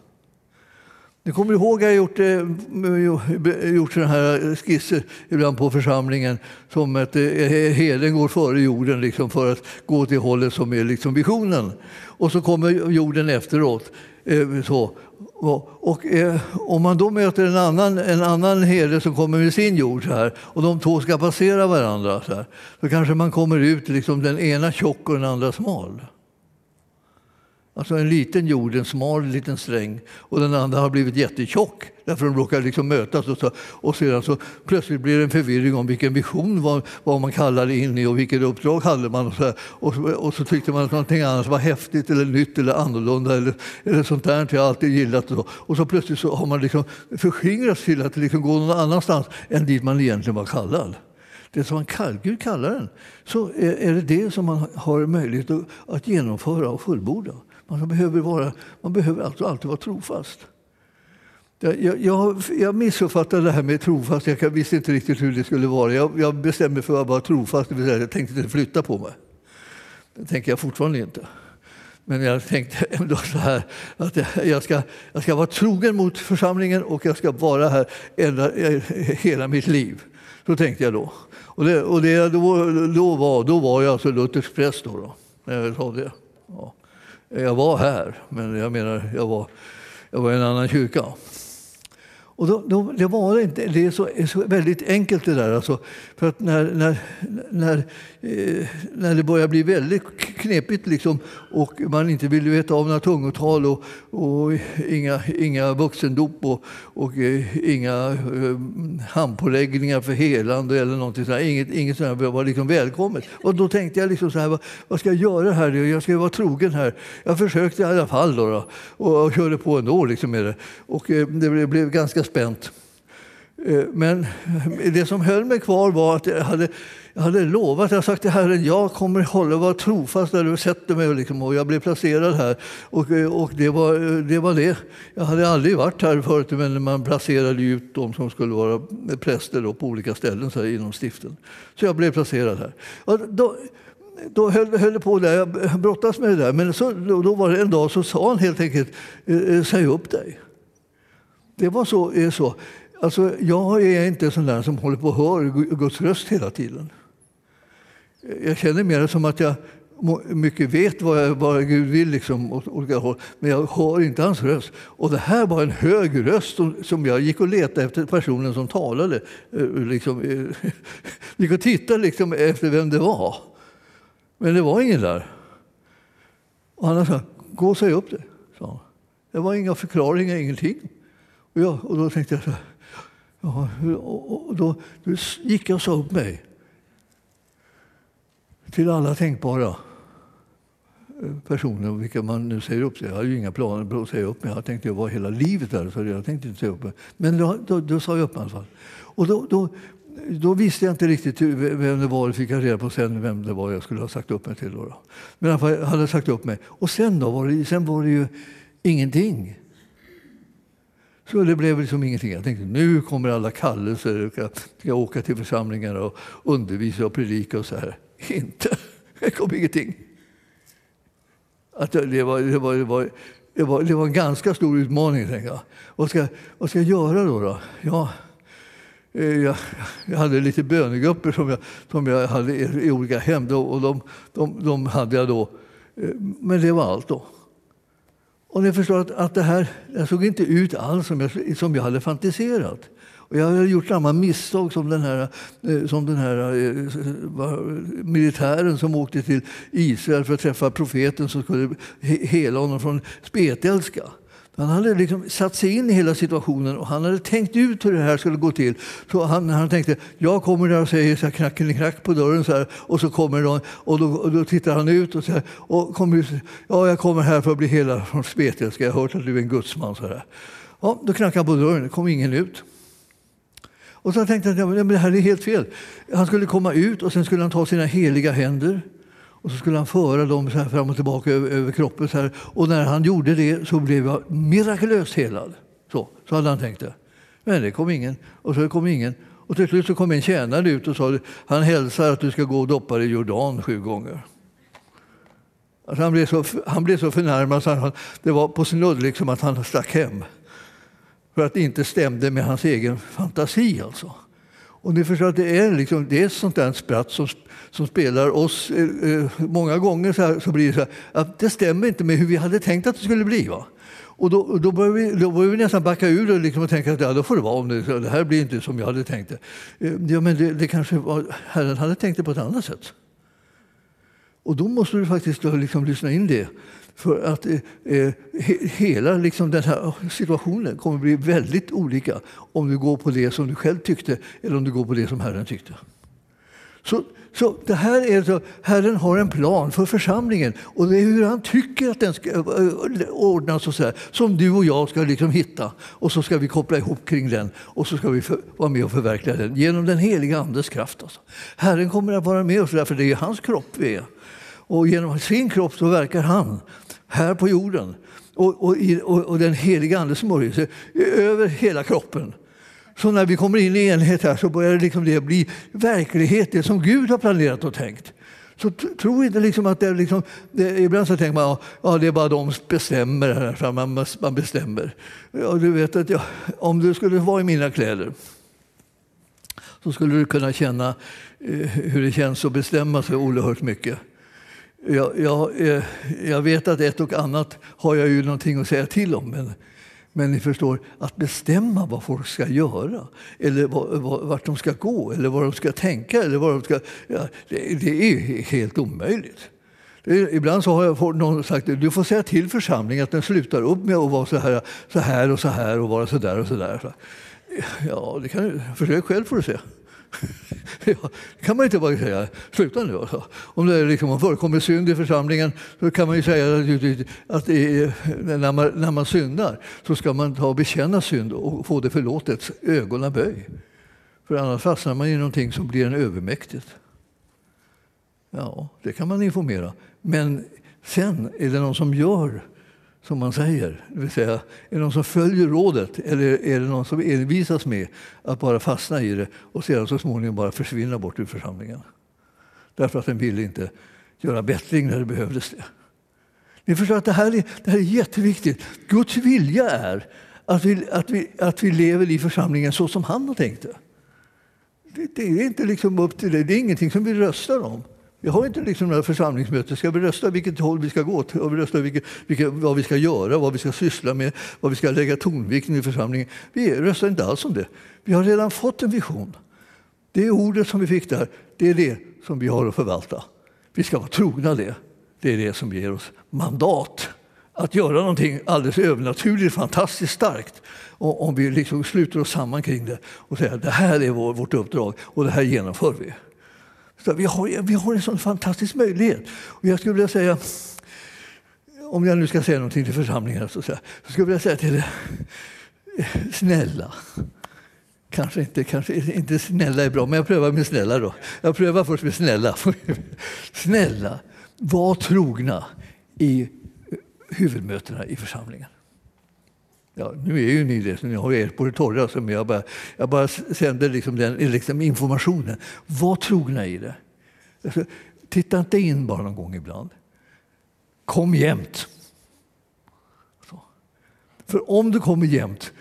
Ni kommer ihåg att jag har gjort, eh, eh, gjort sådana här skisser ibland på församlingen som att eh, heden går före jorden liksom för att gå till hållet som är liksom visionen. Och så kommer jorden efteråt. Så. Och, om man då möter en annan, en annan herde som kommer med sin jord så här, och de två ska passera varandra så, här, så kanske man kommer ut liksom den ena tjock och den andra smal. Alltså en liten jord, en smal liten sträng och den andra har blivit jättetjock därför de råkar liksom mötas. Och, så, och sedan så plötsligt blir det en förvirring om vilken vision var vad man kallade in i och vilket uppdrag hade man. Och så, och, och, så tyckte man att någonting annat var häftigt eller nytt eller annorlunda eller, eller sånt där jag alltid gillat. Och, och så plötsligt så har man liksom förskingrats till att liksom gå någon annanstans än dit man egentligen var kallad det som man kall, Gud kallar den, så är, är det det som man har möjlighet att, att genomföra och fullborda. Man behöver, vara, man behöver alltså alltid vara trofast. Jag, jag, jag missuppfattade det här med trofast. Jag visste inte riktigt hur det skulle vara. Jag, jag bestämde mig för att vara trofast, det vill säga jag tänkte inte flytta på mig. Det tänker jag fortfarande inte. Men jag tänkte ändå så här att jag ska, jag ska vara trogen mot församlingen och jag ska vara här ända, hela mitt liv. Så tänkte jag då. Och det, och det jag då, då, var, då var jag alltså luthersk präst då, då, när jag sa det. Ja. Jag var här, men jag menar, jag var, jag var i en annan kyrka. Och då, då, det, var inte, det är så, är så väldigt enkelt det där. Alltså, för att när, när, när, eh, när det börjar bli väldigt knepigt liksom, och man inte vill veta av några tungotal och, och inga, inga vuxendop och, och eh, inga eh, handpåläggningar för helande eller någonting sådär. Inget, inget sådant var liksom välkommet. Och då tänkte jag liksom så här, vad, vad, ska jag göra här? Jag ska vara trogen här. Jag försökte i alla fall då, då och, och körde på ändå liksom med det. Och eh, det blev, blev ganska spänt. Eh, men det som höll mig kvar var att jag hade, jag hade lovat, jag sagt till Herren, jag kommer hålla vara trofast där du sätter mig. Liksom, och jag blev placerad här. Och, eh, och det, var, eh, det var det. Jag hade aldrig varit här förut, men man placerade ut de som skulle vara präster då, på olika ställen så här, inom stiften. Så jag blev placerad här. Och då, då höll, höll på där, jag brottades med det där. Men så, då var det en dag så sa han helt enkelt, säg upp dig. Det var så. Så. Alltså, jag är inte en sån där som håller på och hör Guds röst hela tiden. Jag känner mer som att jag mycket vet vad, jag, vad Gud vill liksom, åt olika håll, men jag hör inte hans röst. Och det här var en hög röst som jag gick och letade efter personen som talade. Eh, liksom, eh, gick och tittade liksom efter vem det var. Men det var ingen där. Och han sa, gå och säg upp det. Sa Det var inga förklaringar, ingenting. Och, jag, och då tänkte jag så här, ja, och då, då gick jag och sa upp mig till alla tänkbara eh, personer, vilka man nu säger upp sig. Jag hade ju inga planer på att säga upp mig. Jag tänkte jag var hela livet där, så jag tänkte inte säga upp mig. Men då, då, då sa jag upp mig i alla fall. Och då, då, då visste jag inte riktigt vem det var, det fick jag reda på sen vem det var jag skulle ha sagt upp mig till. Då. då. Men i alla fall, jag hade sagt upp mig. Och sen då var det, sen var det ju ingenting. Så det blev liksom ingenting. Jag tänkte nu kommer alla kallelser, jag ska åka till församlingar och undervisa och predika och så här. Inte. Det kom ingenting. Att det, var, det, var, det, var, det, var, det var en ganska stor utmaning. Tänkte jag. Vad, ska, vad ska jag göra då? då? Ja, eh, jag, jag hade lite bönegrupper som jag, som jag hade i olika hem. Och de, de, de hade jag då. Eh, men det var allt då. Och ni förstår att, att det här jag såg inte ut alls som jag, som jag hade fantiserat. Och jag hade gjort samma misstag som den här, eh, som den här eh, militären som åkte till Israel för att träffa profeten som skulle hela honom från spetälska. Han hade liksom satt sig in i hela situationen och han hade tänkt ut hur det här skulle gå till. Så han, han tänkte, jag kommer där och säger så här, knack på dörren så här, och så kommer de, och då, och då tittar han ut och säger, och kommer, ja, jag kommer här för att bli hela från spetälska, jag har hört att du är en gudsman. Så här. Ja, då knackade han på dörren, det kom ingen ut. Och så tänkte han, ja, men det här är helt fel. Han skulle komma ut och sen skulle han ta sina heliga händer och så skulle han föra dem så här fram och tillbaka över, över kroppen. Så här. Och när han gjorde det så blev jag mirakulöst helad. Så, så hade han tänkt det. Men det kom ingen. Och så kom ingen. Och till slut så kom en tjänare ut och sa han hälsar att du ska gå och doppa dig i Jordan sju gånger. Alltså han, blev så, han blev så förnärmad så han, det var på snudd liksom att han stack hem för att det inte stämde med hans egen fantasi. Alltså. Och ni förstår att det är, liksom, det är ett sånt där spratt som, som spelar oss. Eh, eh, många gånger så, här, så blir det så här, att det stämmer inte med hur vi hade tänkt att det skulle bli. Va? Och då, då, börjar vi, då börjar vi nästan backa ur och, liksom och tänka att ja, då får det vara om det, det här blir inte som jag hade tänkt det. Eh, ja, men det, det kanske var, Herren hade tänkt det på ett annat sätt. Och då måste du faktiskt liksom lyssna in det. För att eh, eh hela liksom den här situationen kommer att bli väldigt olika om du går på det som du själv tyckte eller om du går på det som Herren tyckte. Så, så det här är så, Herren har en plan för församlingen och det är hur han tycker att den ska ordnas och så här, som du och jag ska liksom hitta. Och så ska vi koppla ihop kring den och så ska vi för, vara med och förverkliga den genom den heliga Andes kraft. Alltså. Herren kommer att vara med oss, för det är hans kropp vi är. Och genom sin kropp så verkar han här på jorden. Och, och, och, och den heliga Andes smörjelse över hela kroppen. Så när vi kommer in i enhet här så börjar det, liksom det bli verklighet, det som Gud har planerat och tänkt. Så tro inte liksom att det är liksom, det, ibland så tänker man att ja, det är bara de som bestämmer, här, man, man bestämmer. Ja, du vet att jag, om du skulle vara i mina kläder så skulle du kunna känna eh, hur det känns att bestämma sig oerhört mycket. Jag, jag, eh, jag, vet att ett och annat har jag ju någonting att säga till om. Men, men ni förstår, att bestämma vad folk ska göra eller vart de ska gå eller vad de ska tänka eller vad de ska, ja, det, det, är helt omöjligt. Är, ibland så har jag någon sagt du får säga till församlingen att den slutar upp med att vara så här, så här och så här och vara så där och så där. Ja, det kan du. Försök själv får du se. Ja, det kan man inte bara säga, sluta nu. Alltså. Om det liksom förekommer synd i församlingen så kan man ju säga att är, när, man, när man syndar så ska man ta och bekänna synd och få det förlåtet, ögonaböj. För annars fastnar man i någonting som blir en övermäktigt. Ja, det kan man informera. Men sen är det någon som gör som man säger. Det vill säga, är det någon som följer rådet eller är det någon som envisas med att bara fastna i det och sedan så småningom bara försvinna bort ur församlingen? Därför att den ville inte göra bättring när det behövdes det. Ni förstår att det här är, det här är jätteviktigt. Guds vilja är att vi, att, vi, att vi lever i församlingen så som han har tänkt det. Det, det är inte liksom upp till det. Det är ingenting som vi röstar om. Vi har inte liksom några församlingsmöten. Ska vi rösta vilket håll vi ska gå till, och vi rösta vilket, vilket, vad vi ska göra, vad vi ska syssla med, vad vi ska lägga tonvikten i församlingen. Vi röstar inte alls om det. Vi har redan fått en vision. Det ordet som vi fick där, det är det som vi har att förvalta. Vi ska vara trogna det. Det är det som ger oss mandat att göra någonting alldeles övernaturligt, fantastiskt starkt. Och om vi liksom sluter oss samman kring det och säger att det här är vårt uppdrag och det här genomför vi. Så vi, har, vi har en sån fantastisk möjlighet. Och jag skulle vilja säga, om jag nu ska säga någonting till församlingen, så, så skulle jag vilja säga till er, eh, snälla. Kanske inte, kanske inte snälla är bra, men jag prövar med snälla då. Jag prövar först med snälla. Snälla, var trogna i huvudmötena i församlingen. Ja, nu är ju ni det, så ni har er på det torra. Som jag, bara, jag bara sänder liksom den liksom informationen. Var trogna i det. Alltså, titta inte in bara någon gång ibland. Kom jämt. Så. För om du kommer jämt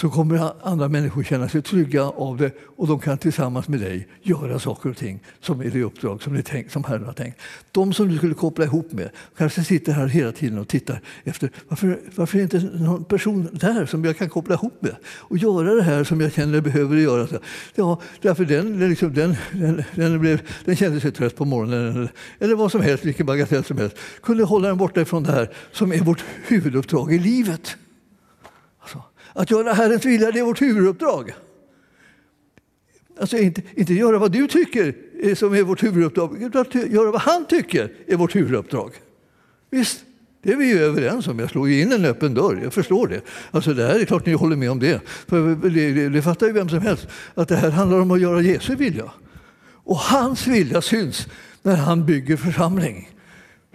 så kommer andra människor känna sig trygga av det och de kan tillsammans med dig göra saker och ting som är det uppdrag som, tänkt, som Herren har tänkt. De som du skulle koppla ihop med kanske sitter här hela tiden och tittar efter varför, varför är inte någon person där som jag kan koppla ihop med och göra det här som jag känner behöver göra. Ja, därför den, liksom, den, den, den, blev, den kände sig trött på morgonen eller, eller vad som helst, vilken bagatell som helst. Kunde hålla den borta ifrån det här som är vårt huvuduppdrag i livet. Att göra Herrens vilja det är vårt huvuduppdrag. Alltså inte, inte göra vad du tycker som är vårt huvuduppdrag, utan att göra vad han tycker är vårt huvuduppdrag. Visst, det är vi ju överens om. Jag slår ju in en öppen dörr, jag förstår det. Alltså det här är klart ni håller med om det. För det, det, det fattar ju vem som helst, att det här handlar om att göra Jesu vilja. Och hans vilja syns när han bygger församling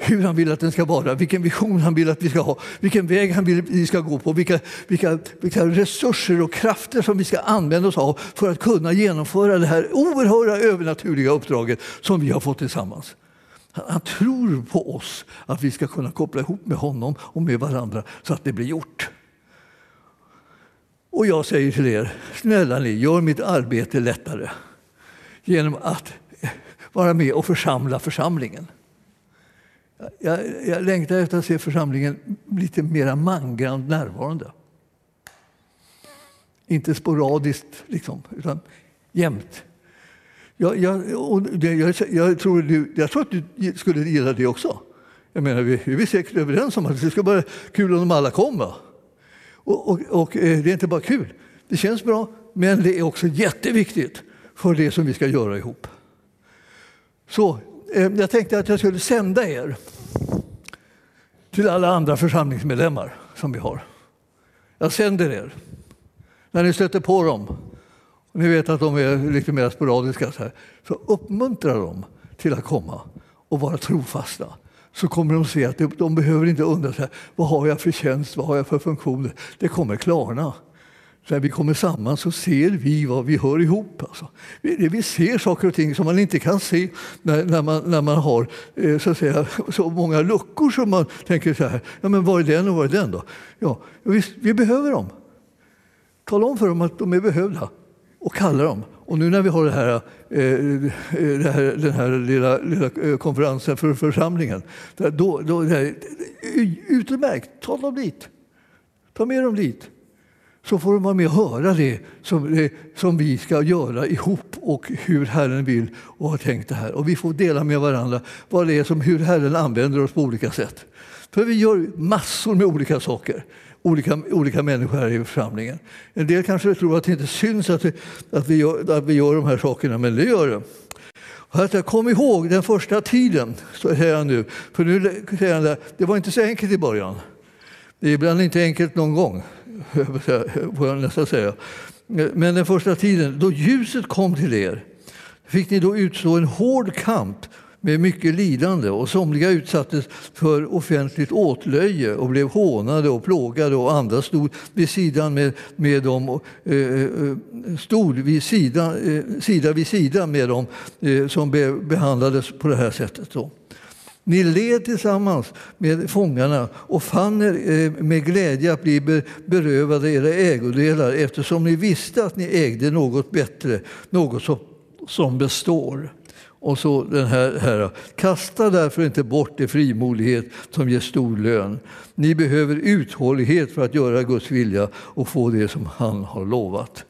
hur han vill att den ska vara, vilken vision han vill att vi ska ha, vilken väg han vill att vi ska gå på, vilka, vilka, vilka resurser och krafter som vi ska använda oss av för att kunna genomföra det här oerhörda övernaturliga uppdraget som vi har fått tillsammans. Han tror på oss, att vi ska kunna koppla ihop med honom och med varandra så att det blir gjort. Och jag säger till er, snälla ni, gör mitt arbete lättare genom att vara med och församla församlingen. Jag, jag längtar efter att se församlingen lite mer mangrant närvarande. Inte sporadiskt, liksom, utan jämt. Jag, jag, jag, jag, tror du, jag tror att du skulle gilla det också. Jag menar, vi, vi är säkert överens om att det ska vara kul om de alla kommer. Och, och, och, eh, det är inte bara kul, det känns bra, men det är också jätteviktigt för det som vi ska göra ihop. Så Eh, jag tänkte att jag skulle sända er till alla andra församlingsmedlemmar som vi har. Jag sänder er. När ni stöter på dem, och ni vet att de är lite mer sporadiska, så, här, så uppmuntra dem till att komma och vara trofasta. Så kommer de se att de, behöver inte undra sig, vad har jag för tjänst, vad har jag för funktioner. Det kommer klarna när vi kommer samman så ser vi vad vi hör ihop. Alltså. Vi, vi ser saker och ting som man inte kan se när, när, man, när man har eh, så, att säga, så många luckor som man tänker så här, ja men var är den och var är den då? Ja, visst, vi behöver dem. Tala om för dem att de är behövda och kalla dem. Och nu när vi har det här, eh, eh det här, den här lilla, lilla eh, konferensen för församlingen, då, då, det här, utmärkt, ta dem dit. Ta med dem dit så får de vara med och höra det som, eh, som vi ska göra ihop och hur Herren vill och har tänkt det här. Och vi får dela med varandra vad det är som, hur Herren använder oss på olika sätt. För vi gör massor med olika saker. olika, olika människor här i församlingen. En del kanske tror att det inte syns att vi, att vi, gör, att vi gör de här sakerna, men det gör det. Att kom ihåg den första tiden, så säger han nu. För nu säger han det, det var inte så enkelt i början. Det är ibland inte enkelt någon gång, får jag nästan säga. Men den första tiden, då ljuset kom till er, fick ni då utstå en hård kamp med mycket lidande och somliga utsattes för offentligt åtlöje och blev hånade och plågade och andra stod vid sidan med, med dem, eh, eh, stod vid sida, eh, sida vid sida med dem eh, som be, behandlades på det här sättet. Då. Ni led tillsammans med fångarna och fann er eh, med glädje att bli berövade era ägodelar eftersom ni visste att ni ägde något bättre, något som, består. Och så den här, här, kasta därför inte bort det frimodighet som ger stor lön. Ni behöver uthållighet för att göra Guds vilja och få det som han har lovat.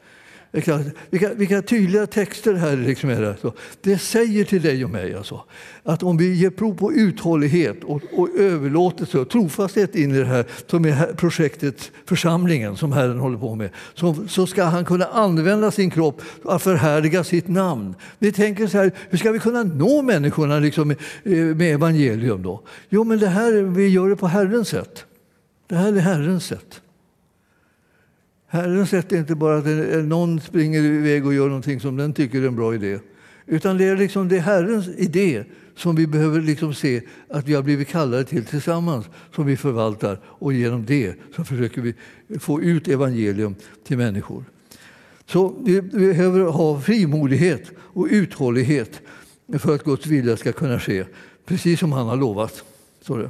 Vilka, vilka, tydliga texter här liksom är det. Det säger till dig och mig alltså, att om vi ger prov på uthållighet och, och överlåtelse och trofasthet in i det här som är projektet församlingen som Herren håller på med så, så ska han kunna använda sin kropp att förhärliga sitt namn. Vi tänker så här, hur ska vi kunna nå människorna liksom med, med evangelium då? Jo, men det här, vi gör det på Herrens sätt. Det här är Herrens sätt. Herren sätter inte bara att någon springer iväg och gör någonting som den tycker är en bra idé. Utan det är, liksom, det är Herrens idé som vi behöver liksom se att vi har blivit kallade till tillsammans, som vi förvaltar. Och genom det så försöker vi få ut evangelium till människor. Så vi behöver ha frimodighet och uthållighet för att Guds vilja ska kunna ske, precis som han har lovat. Så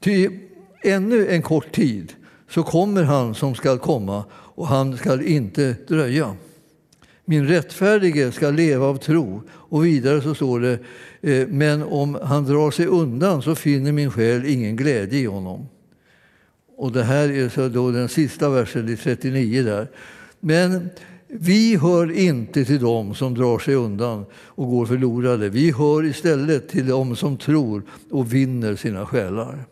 det. Ännu en kort tid så kommer han som skall komma och han skall inte dröja. Min rättfärdige ska leva av tro. Och vidare så står det, eh, men om han drar sig undan så finner min själ ingen glädje i honom. Och det här är så då den sista versen i 39 där. Men vi hör inte till dem som drar sig undan och går förlorade. Vi hör istället till dem som tror och vinner sina själar.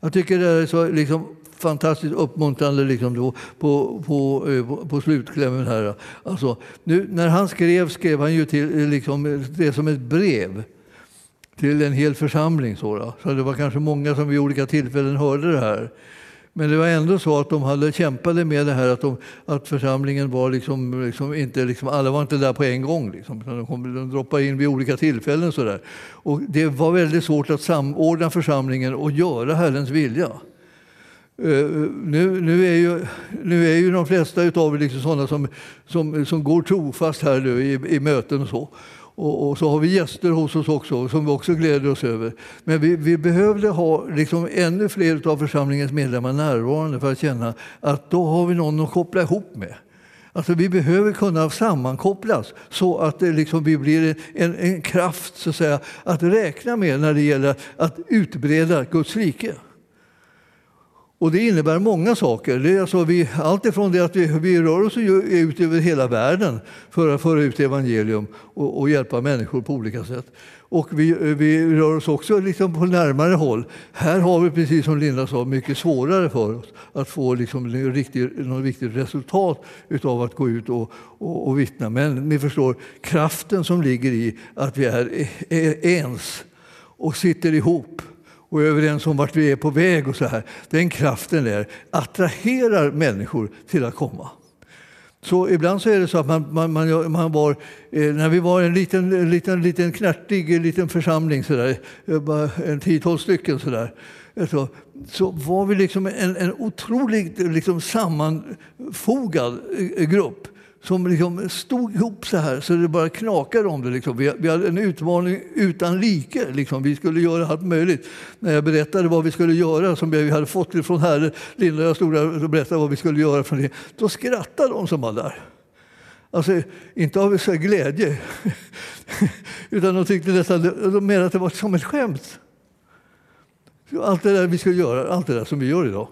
Jag tycker det är så liksom fantastiskt uppmuntrande liksom då, på, eh, på, på, slutklämmen här. Alltså, nu, när han skrev skrev han ju till, eh, liksom, det som ett brev till en hel församling. Så, då. så det var kanske många som vid olika tillfällen hörde det här. Men det var ändå så att de hade kämpade med det här att, de, att församlingen var liksom, liksom inte, liksom, alla var inte där på en gång. Liksom, de, kom, de droppade in vid olika tillfällen. Så där. Och det var väldigt svårt att samordna församlingen och göra Herrens vilja. Eh, nu, nu, är ju, nu är ju de flesta av er liksom sådana som, som, som går trofast här nu i, i möten och så. Och, och, så har vi gäster hos oss också, som vi också gläder oss över. Men vi, vi behövde ha liksom ännu fler av församlingens medlemmar närvarande för att känna att då har vi någon att koppla ihop med. Alltså vi behöver kunna sammankopplas så att det liksom vi blir en, en kraft så att, säga, att räkna med när det gäller att utbreda Guds rike. Och det innebär många saker. Det är alltså vi, allt ifrån det att vi, vi rör oss ut över hela världen för att föra ut evangelium och, och hjälpa människor på olika sätt. Och vi, vi rör oss också liksom på närmare håll. Här har vi, precis som Linda sa, mycket svårare för oss att få liksom något, viktigt något riktigt resultat av att gå ut och, och, och vittna. Men ni förstår kraften som ligger i att vi är, är ens och sitter ihop och är överens om vart vi är på väg och så här. Den kraften där attraherar människor till att komma. Så ibland så är det så att man, man, man, man var, eh, när vi var en liten, liten, liten knärtig liten församling, så där, eh, en tiotal stycken så där, eh, så, så var vi liksom en, en otroligt liksom sammanfogad eh, grupp som liksom stod ihop så här så det bara knakade om det. Liksom. Vi, vi hade en utmaning utan like. Liksom. Vi skulle göra allt möjligt. När jag berättade vad vi skulle göra, som vi hade fått från Herren, lilla och stora, och berättade vad vi skulle göra, från det, då skrattade de som var där. Alltså, inte av så glädje, utan de tyckte nästan, de menade att det var som ett skämt. Allt det där vi skulle göra, allt det där som vi gör idag.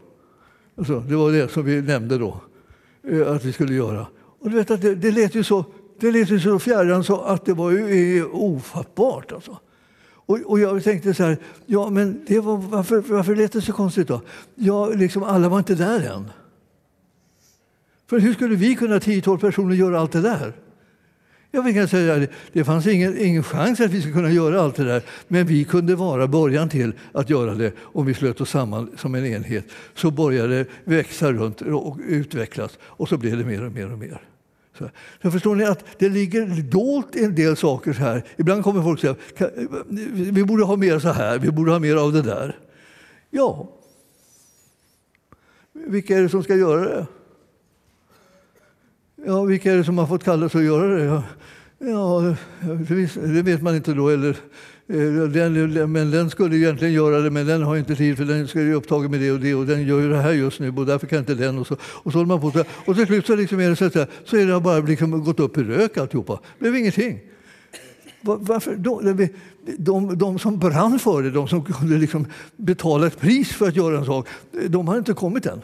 Alltså, det var det som vi nämnde då, eh, att vi skulle göra. Och du vet att det, det lät ju så, det lät ju så fjärran så att det var ju ofattbart. Alltså. Och, och jag tänkte så här, ja men det var, varför, varför lät det så konstigt då? Ja, liksom alla var inte där än. För hur skulle vi kunna 10-12 personer göra allt det där? Jag kan säga det, det fanns ingen, ingen chans att vi skulle kunna göra allt det där, men vi kunde vara början till att göra det om vi slöt oss samman som en enhet. Så började det växa runt och utvecklas och så blev det mer och mer och mer. Så, förstår ni att det ligger dolt en del saker här. Ibland kommer folk säga vi borde ha mer så här, vi borde ha mer av det där. Ja, vilka är det som ska göra det? Ja, vilka är det som har fått kallas att göra det? Ja, det vet man inte då. Eller, Eh, den, men den skulle egentligen göra det, men den har inte tid för den ska ju upptagen med det och det och den gör ju det här just nu och därför kan inte den. Och så, och så håller man på och till slut så, liksom är det så, att, så är det bara liksom gått upp i rök alltihopa. Det blev ingenting. Varför? De, de, de som brann för det, de som kunde liksom betala ett pris för att göra en sak, de har inte kommit än.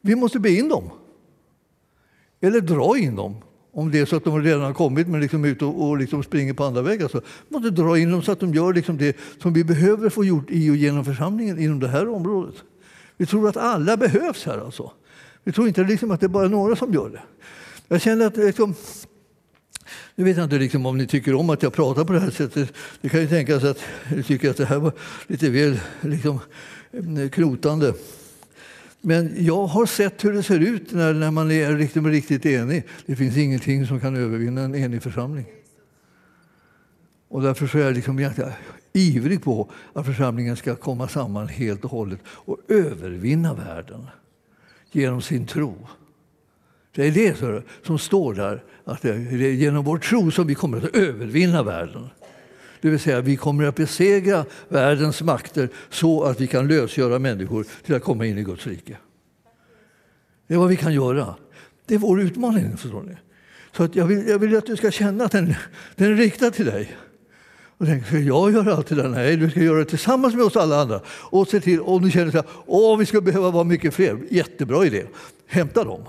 Vi måste be in dem. Eller dra in dem. Om det är så att de redan har kommit men liksom ut och, och liksom springer på andra vägar. Så alltså. måste dra in dem så att de gör liksom det som vi behöver få gjort i och genom församlingen inom det här området. Vi tror att alla behövs här. Alltså. Vi tror inte liksom att det är bara några som gör det. Jag känner att liksom, nu vet jag inte liksom om ni tycker om att jag pratar på det här sättet. Det kan ju tänkas att ni tycker att det här var lite väl liksom, eh, krotande. Men jag har sett hur det ser ut när, när man är riktigt, riktigt enig. Det finns ingenting som kan övervinna en enig församling. Och därför är jag liksom ivrig på att församlingen ska komma samman helt och hållet och övervinna världen genom sin tro. Det är det som står där, att det är genom vår tro som vi kommer att övervinna världen. Det vill säga, vi kommer att besegra världens makter så att vi kan lösgöra människor till att komma in i Guds rike. Det är vad vi kan göra. Det är vår utmaning. Förstår ni? Så att jag, vill, jag vill att du ska känna att den, den är riktad till dig. Och tänk, ska jag göra allt det där? Nej, du ska göra det tillsammans med oss alla andra. Och se till, om du känner att vi ska behöva vara mycket fler, jättebra idé. Hämta dem.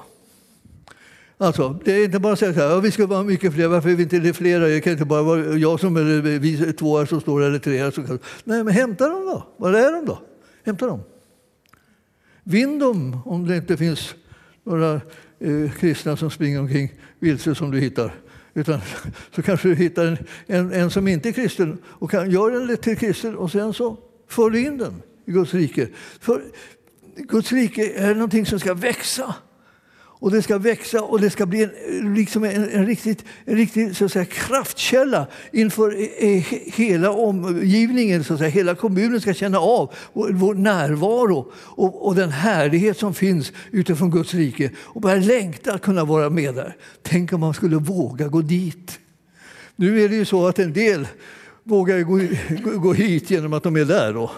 Alltså, det är inte bara att säga att ja, vi ska vara mycket fler, varför är vi inte flera? Det kan inte bara vara jag som eller vi två här som står eller tre här. Som. Nej, men hämta dem då. Var är de då? Hämta dem. Vinn dem om det inte finns några eh, kristna som springer omkring vilse som du hittar. Utan så kanske du hittar en, en, en som inte är kristen och kan, gör den till kristen och sen så för du in den i Guds rike. För Guds rike är någonting som ska växa. Och det ska växa och det ska bli en, liksom en, en riktigt, en riktigt så att säga, kraftkälla inför eh, eh, hela omgivningen. Så att säga. Hela kommunen ska känna av vår, vår närvaro och, och, den härlighet som finns utifrån Guds rike och börja längta att kunna vara med där. Tänk om man skulle våga gå dit. Nu är det ju så att en del vågar gå, gå hit genom att de är där. Då.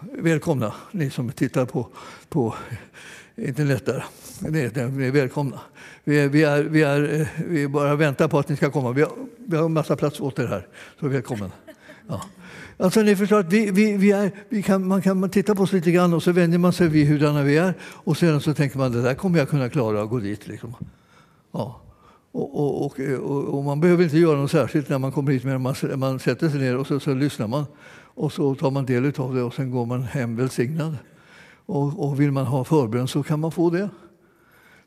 Välkomna, ni som tittar på, på internet där. Ni är välkomna. Vi, är, vi, är, vi, är, eh, vi bara väntar på att ni ska komma. Vi har, vi har en massa plats åt er här, så välkommen. Ja. Alltså, ni förstår att vi, vi, vi är, vi kan, man kan titta på oss lite grann och så vänjer man sig vid hurdana vi är och sedan så tänker man det där kommer jag kunna klara att gå dit. Liksom. Ja. Och, och, och, och, man behöver inte göra något särskilt när man kommer hit, men man, man sätter sig ner och så, så lyssnar man och så tar man del av det och sen går man hem välsignad. Och, och vill man ha förbön så kan man få det.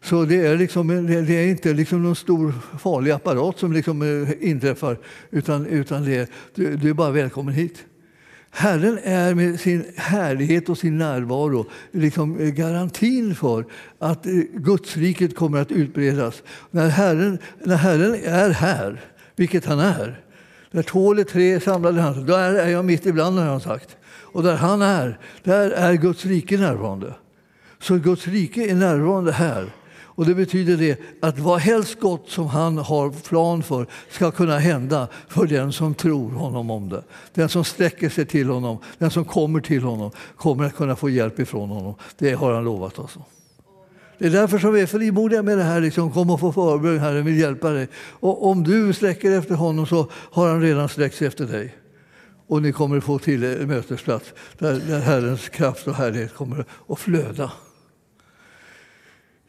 Så det är, liksom, det är inte liksom någon stor farlig apparat som liksom eh, inträffar, utan, utan det, du, du är bara välkommen hit. Herren är med sin härlighet och sin närvaro liksom eh, garantin för att eh, Gudsriket kommer att utbredas. När Herren, när Herren är här, vilket han är, där två eller tre är samlade han, där är jag mitt ibland, har han sagt. Och där han är, där är Guds rike närvarande. Så Guds rike är närvarande här. Och Det betyder det att vad helst gott som han har plan för ska kunna hända för den som tror honom om det. Den som sträcker sig till honom, den som kommer till honom kommer att kunna få hjälp ifrån honom. Det har han lovat oss. Det är därför som vi är frimodiga med det här. Liksom, kom och få förbön, Herren vill hjälpa dig. Och om du sträcker efter honom så har han redan sträckt sig efter dig. Och ni kommer att få till en mötesplats där, där Herrens kraft och härlighet kommer att flöda.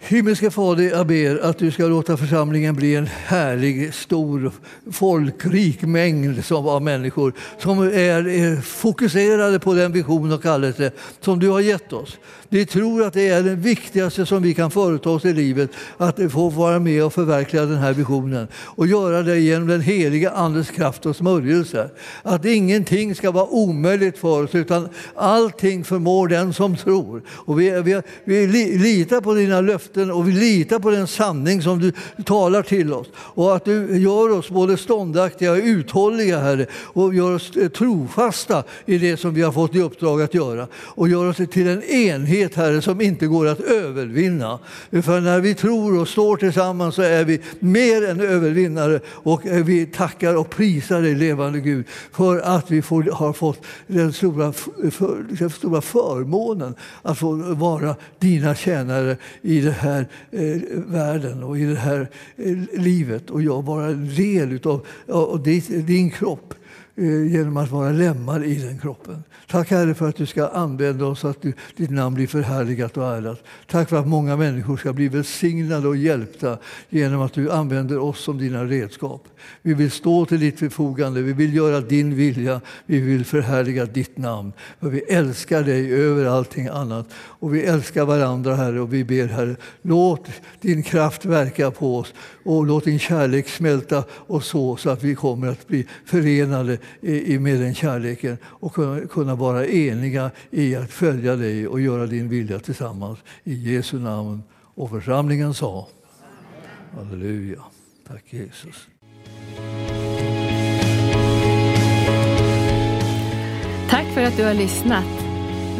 Himmelske Fader, jag ber att du ska låta församlingen bli en härlig, stor, folkrik mängd av människor som är fokuserade på den vision och kallelse som du har gett oss. Vi tror att det är det viktigaste som vi kan företa oss i livet, att få vara med och förverkliga den här visionen och göra det genom den heliga Andens kraft och smörjelse. Att ingenting ska vara omöjligt för oss, utan allting förmår den som tror. Och vi, vi, vi litar på dina löften och vi litar på den sanning som du talar till oss. Och att du gör oss både ståndaktiga och uthålliga, Herre, och gör oss eh, trofasta i det som vi har fått i uppdrag att göra. Och gör oss till en enhet Herre, som inte går att övervinna. För när vi tror och står tillsammans så är vi mer än övervinnare. Och eh, vi tackar och prisar dig, levande Gud, för att vi får, har fått den stora, för, den stora förmånen att få vara dina tjänare i det här eh, världen och i det här eh, livet. Och jag vara en del av, av din, din kropp Eh, genom att vara lemmar i den kroppen. Tack Herre för att du ska använda oss så att du, ditt namn blir förhärligat och ärat. Tack för att många människor ska bli välsignade och hjälpta genom att du använder oss som dina redskap. Vi vill stå till ditt förfogande, vi vill göra din vilja, vi vill förhärliga ditt namn. För vi älskar dig över allting annat och vi älskar varandra Herre och vi ber Herre, låt din kraft verka på oss och låt din kärlek smälta och så, så att vi kommer att bli förenade med den kärleken och kunna vara eniga i att följa dig och göra din vilja tillsammans. I Jesu namn. Och församlingen sa Halleluja. Tack Jesus. Tack för att du har lyssnat.